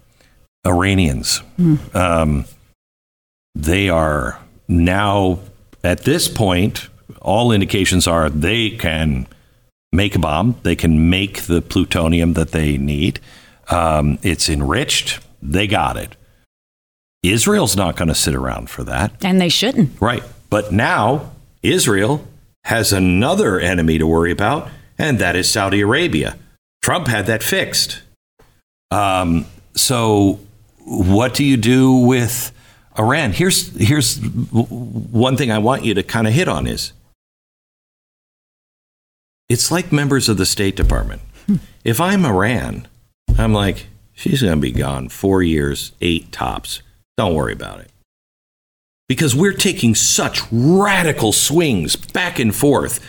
Iranians. Mm. Um, they are now, at this point, all indications are they can make a bomb, they can make the plutonium that they need. Um, it's enriched they got it. Israel's not going to sit around for that. And they shouldn't. Right. But now Israel has another enemy to worry about, and that is Saudi Arabia. Trump had that fixed. Um, so, what do you do with Iran? Here's here's one thing I want you to kind of hit on is it's like members of the State Department. Hmm. If I'm Iran, I'm like, She's going to be gone four years, eight tops. Don't worry about it. Because we're taking such radical swings back and forth.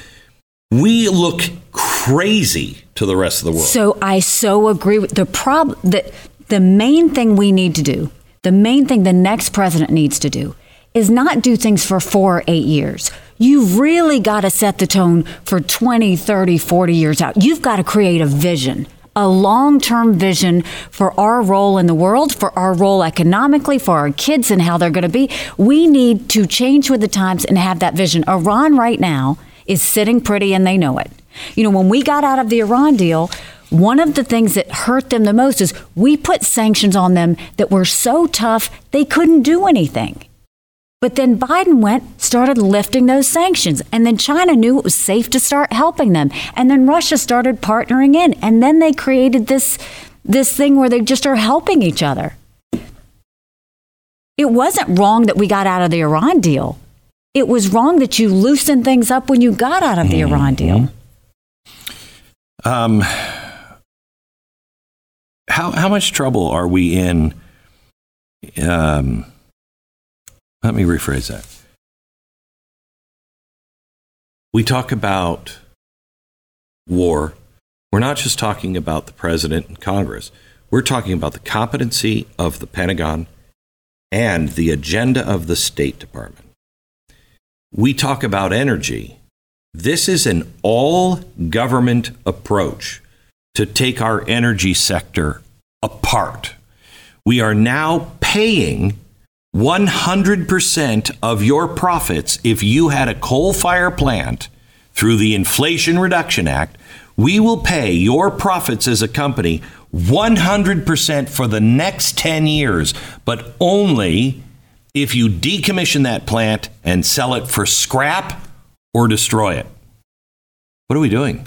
We look crazy to the rest of the world. So I so agree with the problem that the main thing we need to do, the main thing the next president needs to do is not do things for four or eight years. You've really got to set the tone for 20, 30, 40 years out. You've got to create a vision a long term vision for our role in the world, for our role economically, for our kids and how they're going to be. We need to change with the times and have that vision. Iran right now is sitting pretty and they know it. You know, when we got out of the Iran deal, one of the things that hurt them the most is we put sanctions on them that were so tough they couldn't do anything. But then Biden went, started lifting those sanctions. And then China knew it was safe to start helping them. And then Russia started partnering in. And then they created this, this thing where they just are helping each other. It wasn't wrong that we got out of the Iran deal. It was wrong that you loosened things up when you got out of the mm-hmm. Iran deal. Um, how, how much trouble are we in? Um, let me rephrase that. We talk about war. We're not just talking about the president and Congress. We're talking about the competency of the Pentagon and the agenda of the State Department. We talk about energy. This is an all government approach to take our energy sector apart. We are now paying 100% of your profits, if you had a coal fire plant through the Inflation Reduction Act, we will pay your profits as a company 100% for the next 10 years, but only if you decommission that plant and sell it for scrap or destroy it. What are we doing?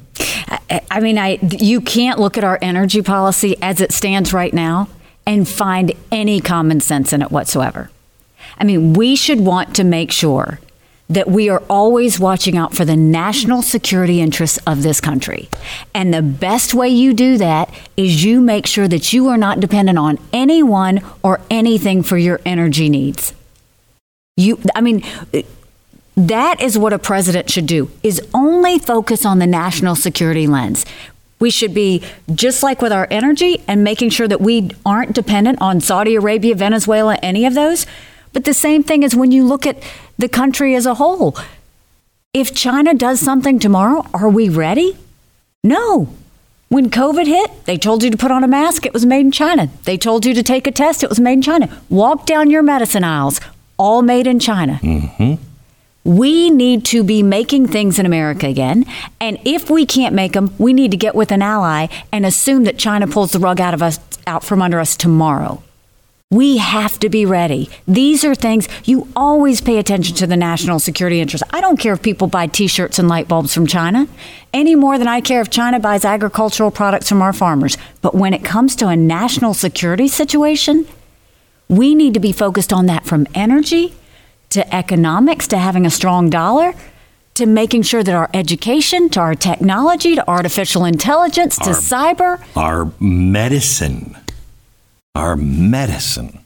I mean, I you can't look at our energy policy as it stands right now and find any common sense in it whatsoever. I mean, we should want to make sure that we are always watching out for the national security interests of this country. And the best way you do that is you make sure that you are not dependent on anyone or anything for your energy needs. You I mean that is what a president should do is only focus on the national security lens. We should be just like with our energy and making sure that we aren't dependent on Saudi Arabia, Venezuela, any of those. But the same thing is when you look at the country as a whole. If China does something tomorrow, are we ready? No. When COVID hit, they told you to put on a mask, it was made in China. They told you to take a test, it was made in China. Walk down your medicine aisles, all made in China. Mm-hmm. We need to be making things in America again. And if we can't make them, we need to get with an ally and assume that China pulls the rug out of us out from under us tomorrow. We have to be ready. These are things you always pay attention to the national security interest. I don't care if people buy t shirts and light bulbs from China any more than I care if China buys agricultural products from our farmers. But when it comes to a national security situation, we need to be focused on that from energy to economics, to having a strong dollar, to making sure that our education, to our technology, to artificial intelligence, to Our- cyber, Our medicine. Our medicine.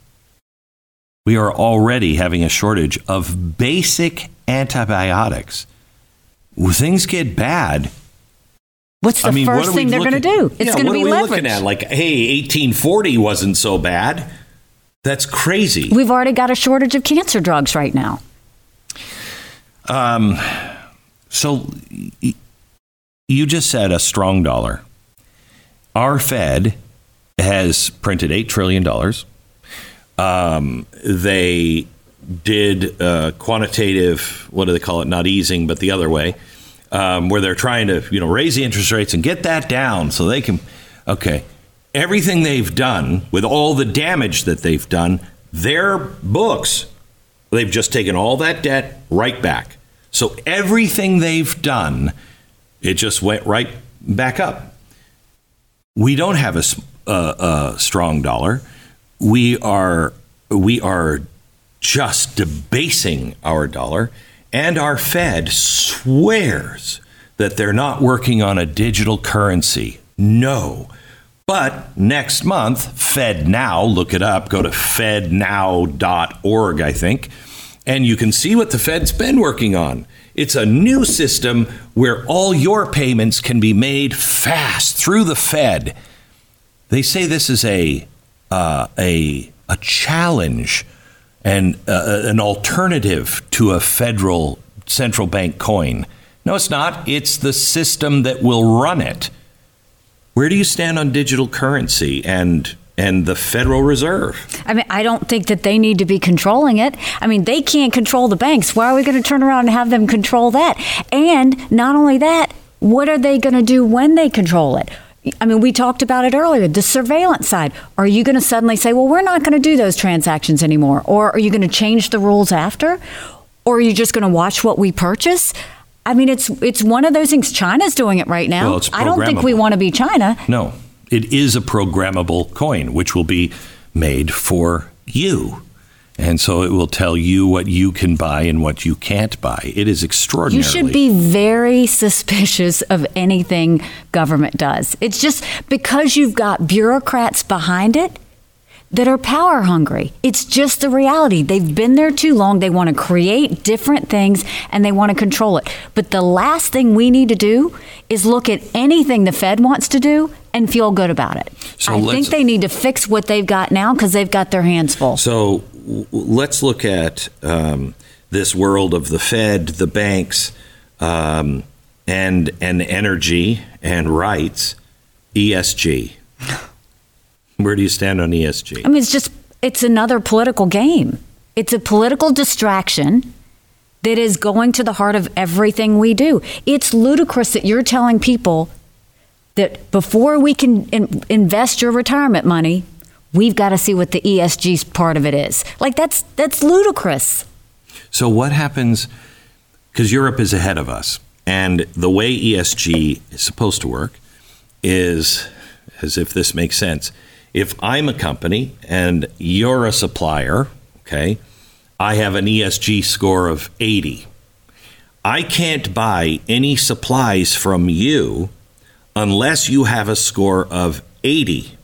We are already having a shortage of basic antibiotics. When things get bad, what's the I mean, first we thing they're going to do? It's Yeah, going to what be are we leverage. looking at? Like, hey, 1840 wasn't so bad. That's crazy. We've already got a shortage of cancer drugs right now. Um, So y- you just said a strong dollar. Our Fed has printed $8 trillion. Um, they did uh, quantitative, what do they call it? Not easing, but the other way, um, where they're trying to you know raise the interest rates and get that down so they can. Okay, everything they've done with all the damage that they've done, their books, they've just taken all that debt right back. So everything they've done, it just went right back up. We don't have a strong dollar. We are we are just debasing our dollar, and our Fed swears that they're not working on a digital currency. No. But next month, Fed Now, look it up, go to fednow.org, I think, and you can see what the Fed's been working on. It's a new system where all your payments can be made fast through the Fed. They say this is a uh, a a challenge and uh, an alternative to a federal central bank coin. No, it's not. It's the system that will run it. Where do you stand on digital currency and and the Federal Reserve? I mean, I don't think that they need to be controlling it. I mean, they can't control the banks. Why are we going to turn around and have them control that? And not only that, what are they going to do when they control it? I mean, we talked about it earlier the surveillance side. Are you going to suddenly say, well, we're not going to do those transactions anymore? Or are you going to change the rules after? Or are you just going to watch what we purchase? I mean, it's it's one of those things. China's doing it right now. Well, it's I don't think we want to be China. No, it is a programmable coin, which will be made for you. And so it will tell you what you can buy and what you can't buy. It is extraordinary. You should be very suspicious of anything government does. It's just because you've got bureaucrats behind it that are power hungry. It's just the reality. They've been there too long. They want to create different things and they want to control it. But the last thing we need to do is look at anything the Fed wants to do and feel good about it. So I think they need to fix what they've got now because they've got their hands full. So w- let's look at um, this world of the Fed, the banks, um, and and energy and rights. ESG. [laughs] Where do you stand on ESG? I mean, it's just, it's another political game. It's a political distraction that is going to the heart of everything we do. It's ludicrous that you're telling people that before we can in- invest your retirement money, we've got to see what the ESG part of it is. Like that's that's ludicrous. So what happens? Because Europe is ahead of us, and the way ESG is supposed to work is, as if this makes sense. If I'm a company and you're a supplier, okay, I have an ESG score of 80. I can't buy any supplies from you unless you have a score of 80.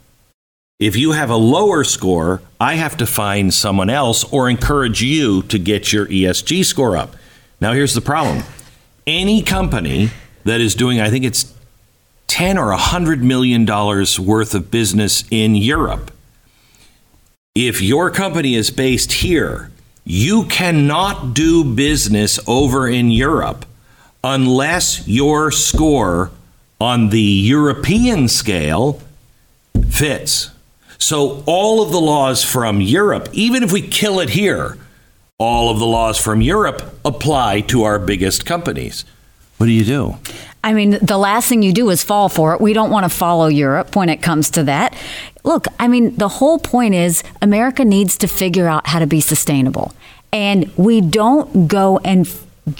If you have a lower score, I have to find someone else or encourage you to get your ESG score up. Now, here's the problem any company that is doing, I think it's 10 or 100 million dollars worth of business in Europe. If your company is based here, you cannot do business over in Europe unless your score on the European scale fits. So, all of the laws from Europe, even if we kill it here, all of the laws from Europe apply to our biggest companies. What do you do? I mean, the last thing you do is fall for it. We don't want to follow Europe when it comes to that. Look, I mean, the whole point is America needs to figure out how to be sustainable. And we don't go and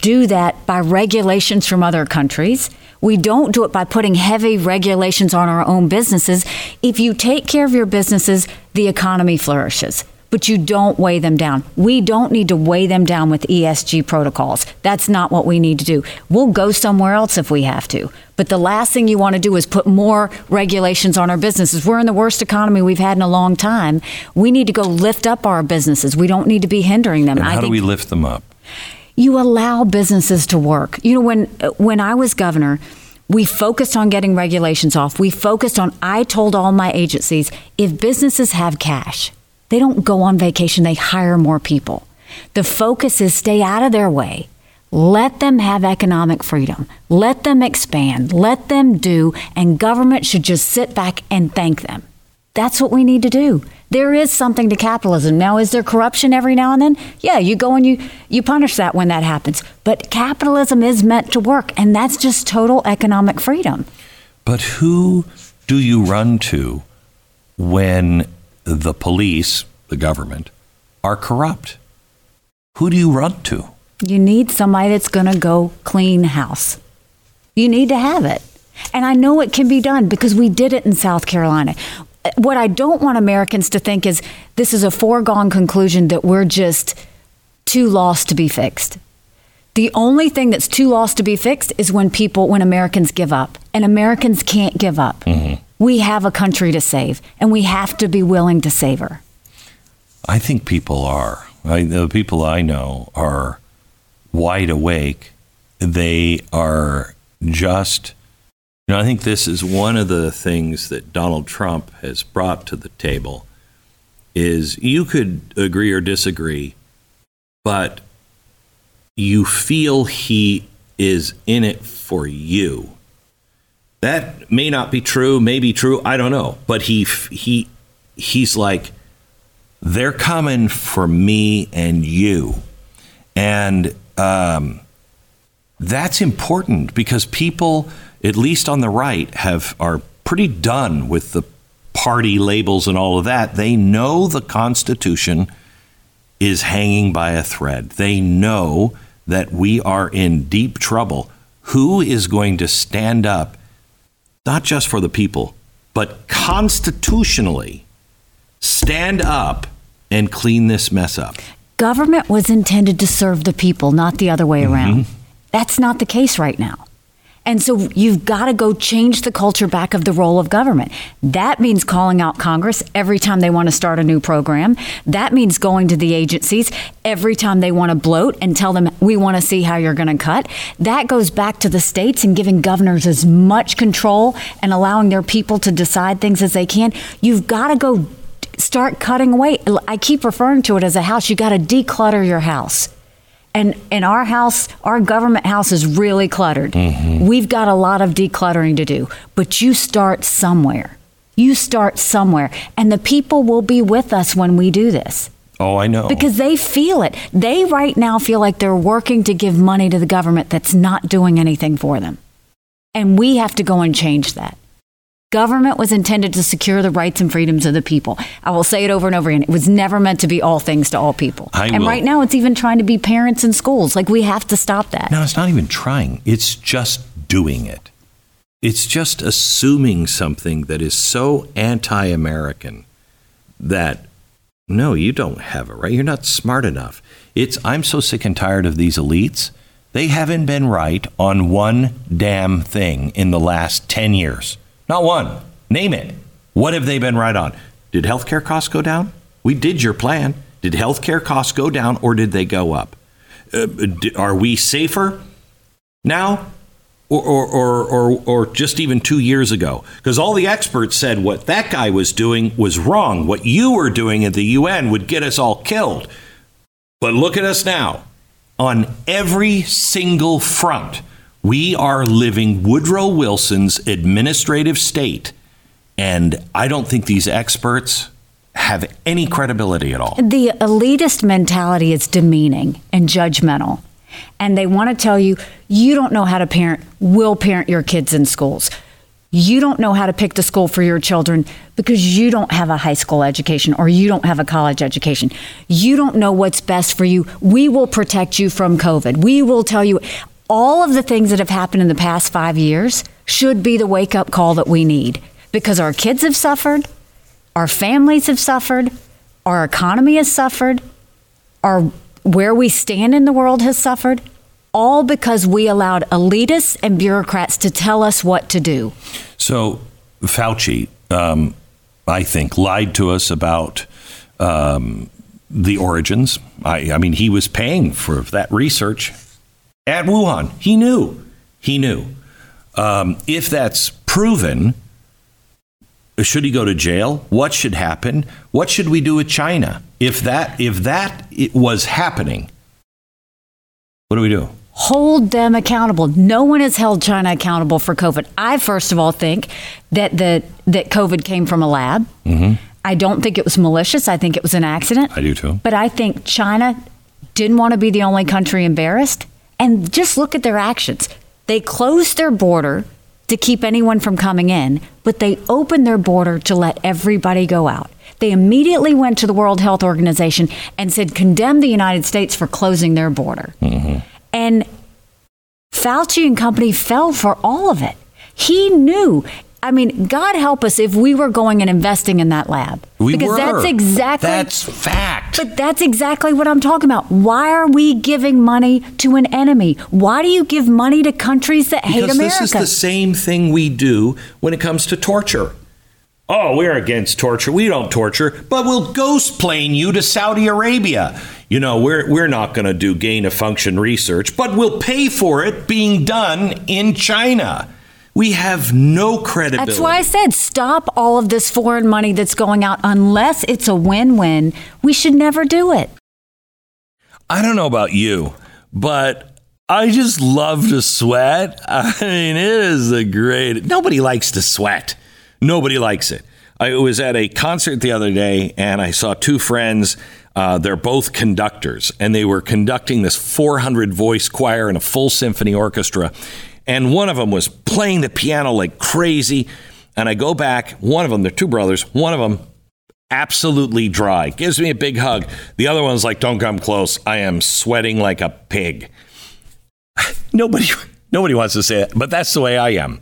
do that by regulations from other countries. We don't do it by putting heavy regulations on our own businesses. If you take care of your businesses, the economy flourishes but you don't weigh them down. We don't need to weigh them down with ESG protocols. That's not what we need to do. We'll go somewhere else if we have to. But the last thing you want to do is put more regulations on our businesses. We're in the worst economy we've had in a long time. We need to go lift up our businesses. We don't need to be hindering them. And how do we lift them up? You allow businesses to work. You know, when when I was governor, we focused on getting regulations off. We focused on I told all my agencies if businesses have cash, they don't go on vacation, they hire more people. The focus is stay out of their way. Let them have economic freedom. Let them expand. Let them do, and government should just sit back and thank them. That's what we need to do. There is something to capitalism. Now, is there corruption every now and then? Yeah, you go and you, you punish that when that happens. But capitalism is meant to work, and that's just total economic freedom. But who do you run to when the police, the government, are corrupt. Who do you run to? You need somebody that's going to go clean house. You need to have it. And I know it can be done because we did it in South Carolina. What I don't want Americans to think is this is a foregone conclusion that we're just too lost to be fixed. The only thing that's too lost to be fixed is when people, when Americans give up. And Americans can't give up. Mm-hmm. We have a country to save, and we have to be willing to save her. I think people are. I, the people I know are wide awake. They are just, you know, I think this is one of the things that Donald Trump has brought to the table is you could agree or disagree, but you feel he is in it for you. That may not be true, may be true, I don't know. But he he he's like they're coming for me and you. And um, that's important because people, at least on the right, have are pretty done with the party labels and all of that. They know the Constitution is hanging by a thread. They know that we are in deep trouble. Who is going to stand up not just for the people, but constitutionally stand up and clean this mess up. Government was intended to serve the people, not the other way mm-hmm. around. That's not the case right now. And so you've got to go change the culture back of the role of government. That means calling out Congress every time they want to start a new program. That means going to the agencies every time they want to bloat and tell them, we want to see how you're going to cut. That goes back to the states and giving governors as much control and allowing their people to decide things as they can. You've got to go start cutting away. I keep referring to it as a house. You've got to declutter your house and in our house, our government house is really cluttered. Mm-hmm. We've got a lot of decluttering to do, but you start somewhere. You start somewhere, and the people will be with us when we do this. Oh, I know. Because they feel it. They right now feel like they're working to give money to the government that's not doing anything for them. And we have to go and change that. Government was intended to secure the rights and freedoms of the people. I will say it over and over again. It was never meant to be all things to all people. I and will. right now, it's even trying to be parents in schools. Like, we have to stop that. No, it's not even trying, it's just doing it. It's just assuming something that is so anti American that, no, you don't have it right. You're not smart enough. It's, I'm so sick and tired of these elites They haven't been right on one damn thing in the last 10 years. Not one. Name it. What have they been right on? Did healthcare costs go down? We did your plan. Did healthcare costs go down or did they go up? Uh, are we safer now or, or, or, or, or just even two years ago? Because all the experts said what that guy was doing was wrong. What you were doing at the UN would get us all killed. But look at us now. On every single front, we are living Woodrow Wilson's administrative state. And I don't think these experts have any credibility at all. The elitist mentality is demeaning and judgmental. And they want to tell you, you don't know how to parent, we'll parent your kids in schools. You don't know how to pick the school for your children because you don't have a high school education or you don't have a college education. You don't know what's best for you. We will protect you from COVID. We will tell you all of the things that have happened in the past five years should be the wake up call that we need because our kids have suffered, our families have suffered, our economy has suffered, our where we stand in the world has suffered, all because we allowed elitists and bureaucrats to tell us what to do. So Fauci, um, I think, lied to us about um, the origins. I, I mean, he was paying for that research at Wuhan. He knew. He knew. Um, if that's proven, should he go to jail? What should happen? What should we do with China? If that if that was happening, what do we do? Hold them accountable. No one has held China accountable for COVID. I first of all think that the that COVID came from a lab. Mm-hmm. I don't think it was malicious. I think it was an accident. I do too. But I think China didn't want to be the only country embarrassed. And just look at their actions. They closed their border to keep anyone from coming in, but they opened their border to let everybody go out. They immediately went to the World Health Organization and said, condemn the United States for closing their border. Mm-hmm. And Fauci and company fell for all of it. He knew I mean, God help us if we were going and investing in that lab. We because were. that's exactly that's fact. But that's exactly what I'm talking about. Why are we giving money to an enemy? Why do you give money to countries that because hate America? This is the same thing we do when it comes to torture. Oh, we're against torture. We don't torture, but we'll ghost plane you to Saudi Arabia. You know, we're we're not going to do gain of function research, but we'll pay for it being done in China. We have no credibility. That's why I said stop all of this foreign money that's going out unless it's a win win. We should never do it. I don't know about you, but I just love to sweat. [laughs] I mean, it is a great. Nobody likes to sweat. Nobody likes it. I was at a concert the other day and I saw two friends. Uh, they're both conductors and they were conducting this 400 voice choir and a full symphony orchestra and one of them was playing the piano like crazy. And I go back, one of them, they're two brothers, one of them absolutely dry, gives me a big hug. The other one's like, don't come close. I am sweating like a pig. [sighs] nobody, nobody wants to say it, but that's the way I am.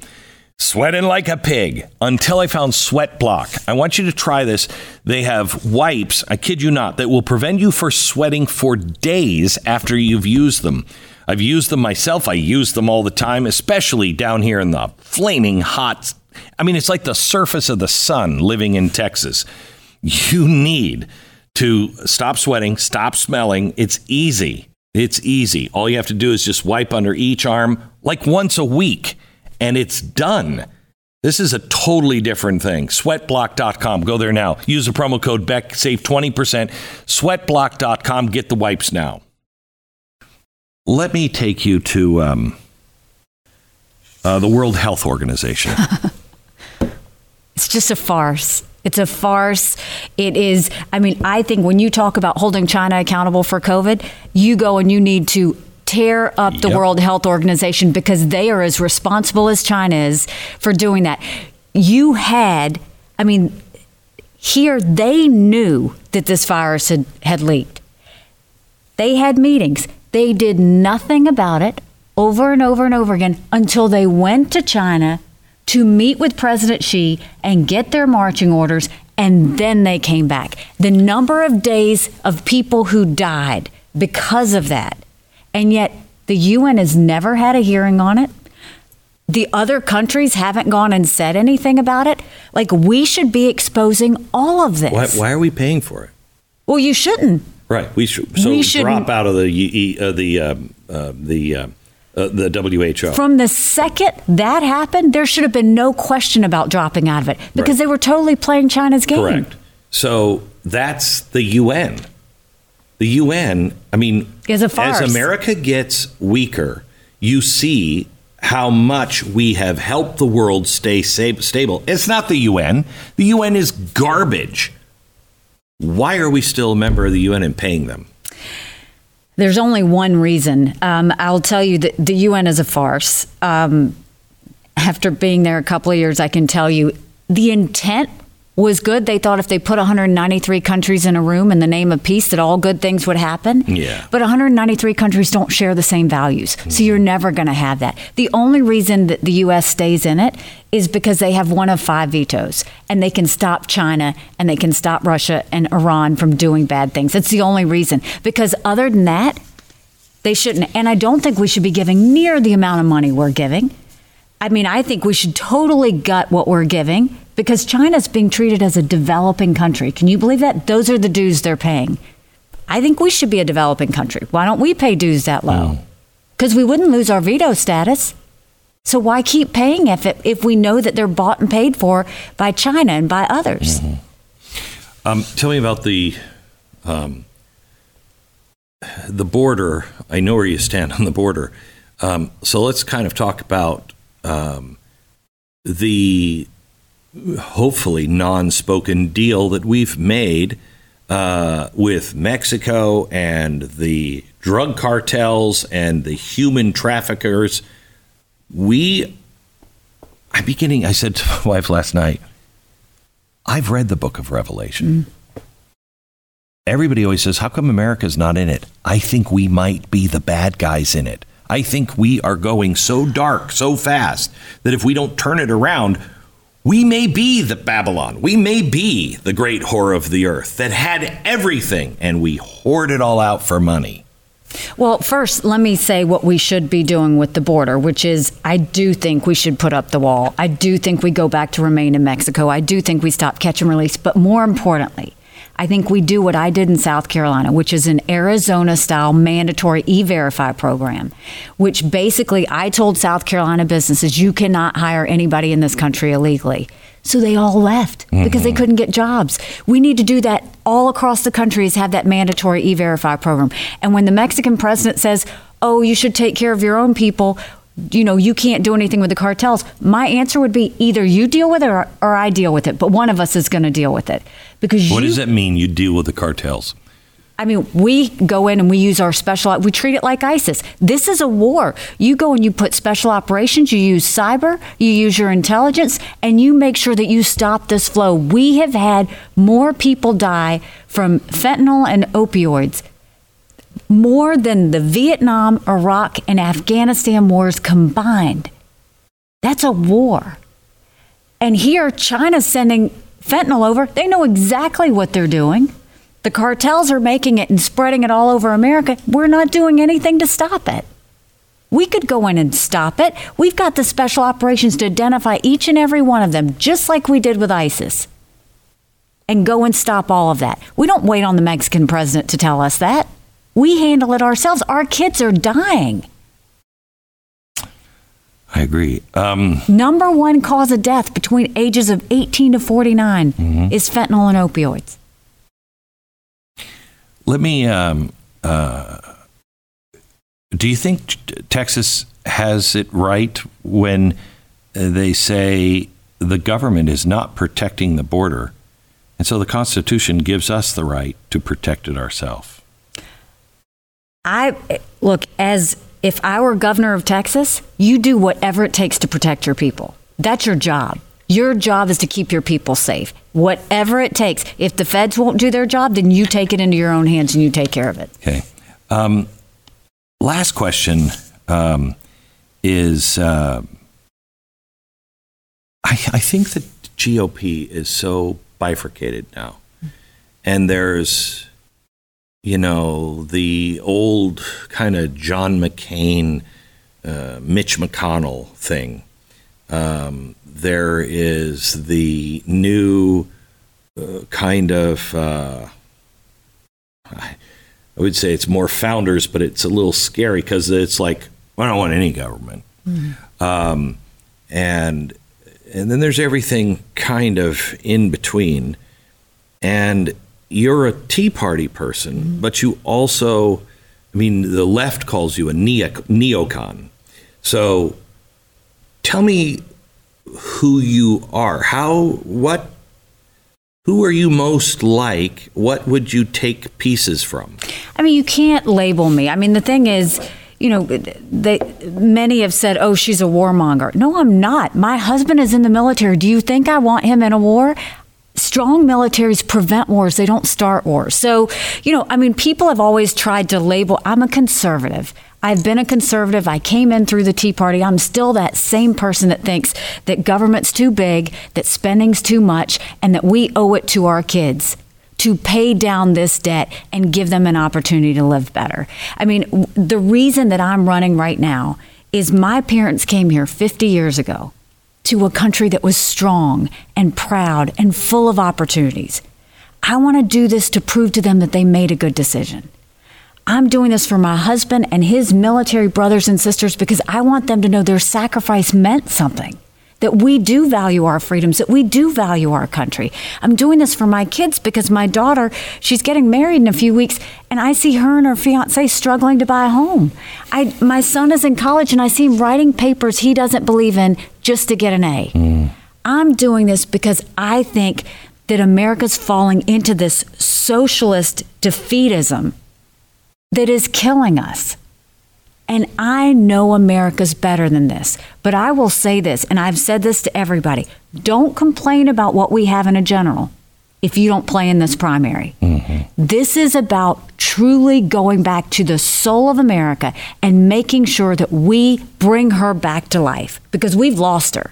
Sweating like a pig until I found Sweat Block. I want you to try this. They have wipes, I kid you not, that will prevent you from sweating for days after you've used them. I've used them myself. I use them all the time, especially down here in the flaming hot. I mean, it's like the surface of the sun living in Texas. You need to stop sweating, stop smelling. It's easy. It's easy. All you have to do is just wipe under each arm like once a week, and it's done. This is a totally different thing. Sweatblock.com. Go there now. Use the promo code BECK, save 20%. Sweatblock.com. Get the wipes now. Let me take you to um, uh, the World Health Organization. [laughs] it's just a farce. It's a farce. It is, I mean, I think when you talk about holding China accountable for COVID, you go and you need to tear up the yep. World Health Organization because they are as responsible as China is for doing that. You had, I mean, here they knew that this virus had, had leaked. They had meetings. They did nothing about it over and over and over again until they went to China to meet with President Xi and get their marching orders, and then they came back. The number of days of people who died because of that, and yet The UN has never had a hearing on it. The other countries haven't gone and said anything about it. Like, we should be exposing all of this. Why, why are we paying for it? Well, you shouldn't. Right. We should so We drop out of the uh, the um, uh, the uh, uh, the WHO. From the second that happened, there should have been no question about dropping out of it because Right. they were totally playing China's game. Correct. So that's the UN. The UN. I mean, Is a farce. as America gets weaker, you see how much we have helped the world stay stable. It's not the UN. The UN is garbage. Why are we still a member of the UN and paying them? There's only one reason. Um, I'll tell you that the UN is a farce. Um, after being there a couple of years, I can tell you the intent was good. They thought if they put 193 countries in a room in the name of peace, that all good things would happen. Yeah. But 193 countries don't share the same values. So mm-hmm. you're never going to have that. The only reason that the U.S. stays in it is because they have one of five vetoes and they can stop China and they can stop Russia and Iran from doing bad things. That's the only reason. Because other than that, they shouldn't. And I don't think we should be giving near the amount of money we're giving. I mean, I think we should totally gut what we're giving because China's being treated as a developing country. Can you believe that? Those are the dues they're paying. I think we should be a developing country. Why don't we pay dues that low? Because we wouldn't lose our veto status. So why keep paying if it, if we know that they're bought and paid for by China and by others? Um, tell me about the um, the border. I know where you stand on the border. Um, so let's kind of talk about um, the hopefully non-spoken deal that we've made uh, with Mexico and the drug cartels and the human traffickers. We, I'm beginning. I said to [laughs] my wife last night. I've read the book of Revelation. Everybody always says, How come America's not in it? I think we might be the bad guys in it. I think we are going so dark so fast that if we don't turn it around, we may be the Babylon. We may be the great whore of the earth that had everything and we hoard it all out for money. Well, first, let me say what we should be doing with the border, which is I do think we should put up the wall. I do think we go back to remain in Mexico. I do think we stop catch and release. But more importantly, I think we do what I did in South Carolina, which is an Arizona style mandatory e verify program, which basically I told South Carolina businesses you cannot hire anybody in this country illegally. So they all left because they mm-hmm. couldn't get jobs. We need to do that all across the country is have that mandatory e-verify program. And when the Mexican president says, "Oh, you should take care of your own people," you know, you can't do anything with the cartels. My answer would be either you deal with it or, or I deal with it, but one of us is going to deal with it. Because What you, does that mean you deal with the cartels? I mean, we go in and we use our special, we treat it like ISIS. This is a war. You go and you put special operations, you use cyber, you use your intelligence, and you make sure that you stop this flow. We have had more people die from fentanyl and opioids more than the Vietnam, Iraq, and Afghanistan wars combined. That's a war. And here, China's sending fentanyl over. They know exactly what they're doing. The cartels are making it and spreading it all over America. We're not doing anything to stop it. We could go in and stop it. We've got the special operations to identify each and every one of them, just like we did with ISIS, and go and stop all of that. We don't wait on the Mexican president to tell us that. We handle it ourselves. Our kids are dying. I agree. Um, Number one cause of death between ages of 18 to 49 is fentanyl and opioids. Let me. Um, uh, do you think Texas has it right when they say the government is not protecting the border, and so the Constitution gives us the right to protect it ourselves? I look as if I were governor of Texas, you do whatever it takes to protect your people. That's your job. Your job is to keep your people safe. Whatever it takes. If the feds won't do their job, then you take it into your own hands and you take care of it. Okay. Um, last question um, is uh, I, I think that GOP is so bifurcated now. And there's you know, the old kind of John McCain, uh, Mitch McConnell thing. Um, there is the new uh, kind of, uh, I would say it's more founders, but it's a little scary because it's like, I don't want any government. Mm-hmm. Um, and and then there's everything kind of in between. And you're a Tea Party person, mm-hmm. but you also, I mean, the left calls you a neo- neocon. So tell me who you are. How, what, who are you most like? What would you take pieces from? I mean, you can't label me. I mean, the thing is, you know, they many have said, "Oh, she's a warmonger." No, I'm not. My husband is in the military. Do you think I want him in a war? Strong militaries prevent wars, they don't start wars. So, you know, I mean, people have always tried to label, I'm a conservative. I've been a conservative. I came in through the Tea Party. I'm still that same person that thinks that government's too big, that spending's too much, and that we owe it to our kids to pay down this debt and give them an opportunity to live better. I mean, the reason that I'm running right now is my parents came here 50 years ago to a country that was strong and proud and full of opportunities. I want to do this to prove to them that they made a good decision. I'm doing this for my husband and his military brothers and sisters because I want them to know their sacrifice meant something that we do value our freedoms, that we do value our country. I'm doing this for my kids because my daughter, she's getting married in a few weeks, and I see her and her fiance struggling to buy a home. I, my son is in college, and I see him writing papers he doesn't believe in just to get an A. Mm. I'm doing this because I think that America's falling into this socialist defeatism that is killing us. And I know America's better than this. But I will say this, and I've said this to everybody don't complain about what we have in a general if you don't play in this primary. Mm-hmm. This is about truly going back to the soul of America and making sure that we bring her back to life because we've lost her.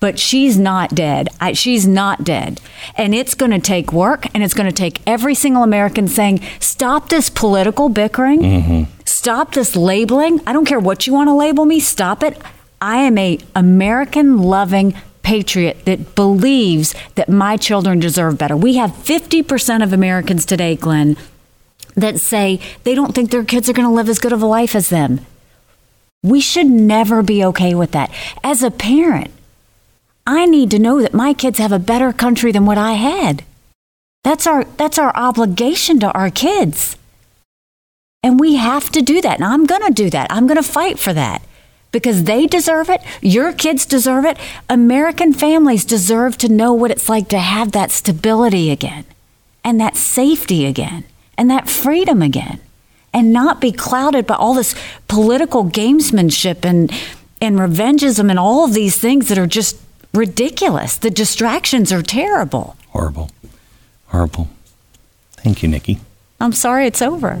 But she's not dead. I, she's not dead. And it's going to take work and it's going to take every single American saying, stop this political bickering. Mm-hmm Stop this labeling. I don't care what you want to label me. Stop it. I am a American loving patriot that believes that my children deserve better. We have 50% of Americans today, Glenn, that say they don't think their kids are going to live as good of a life as them. We should never be okay with that. As a parent, I need to know that my kids have a better country than what I had. That's our that's our obligation to our kids. And we have to do that. And I'm going to do that. I'm going to fight for that because they deserve it. Your kids deserve it. American families deserve to know what it's like to have that stability again and that safety again and that freedom again and not be clouded by all this political gamesmanship and, and revengeism and all of these things that are just ridiculous. The distractions are terrible. Horrible. Horrible. Thank you, Nikki. I'm sorry it's over.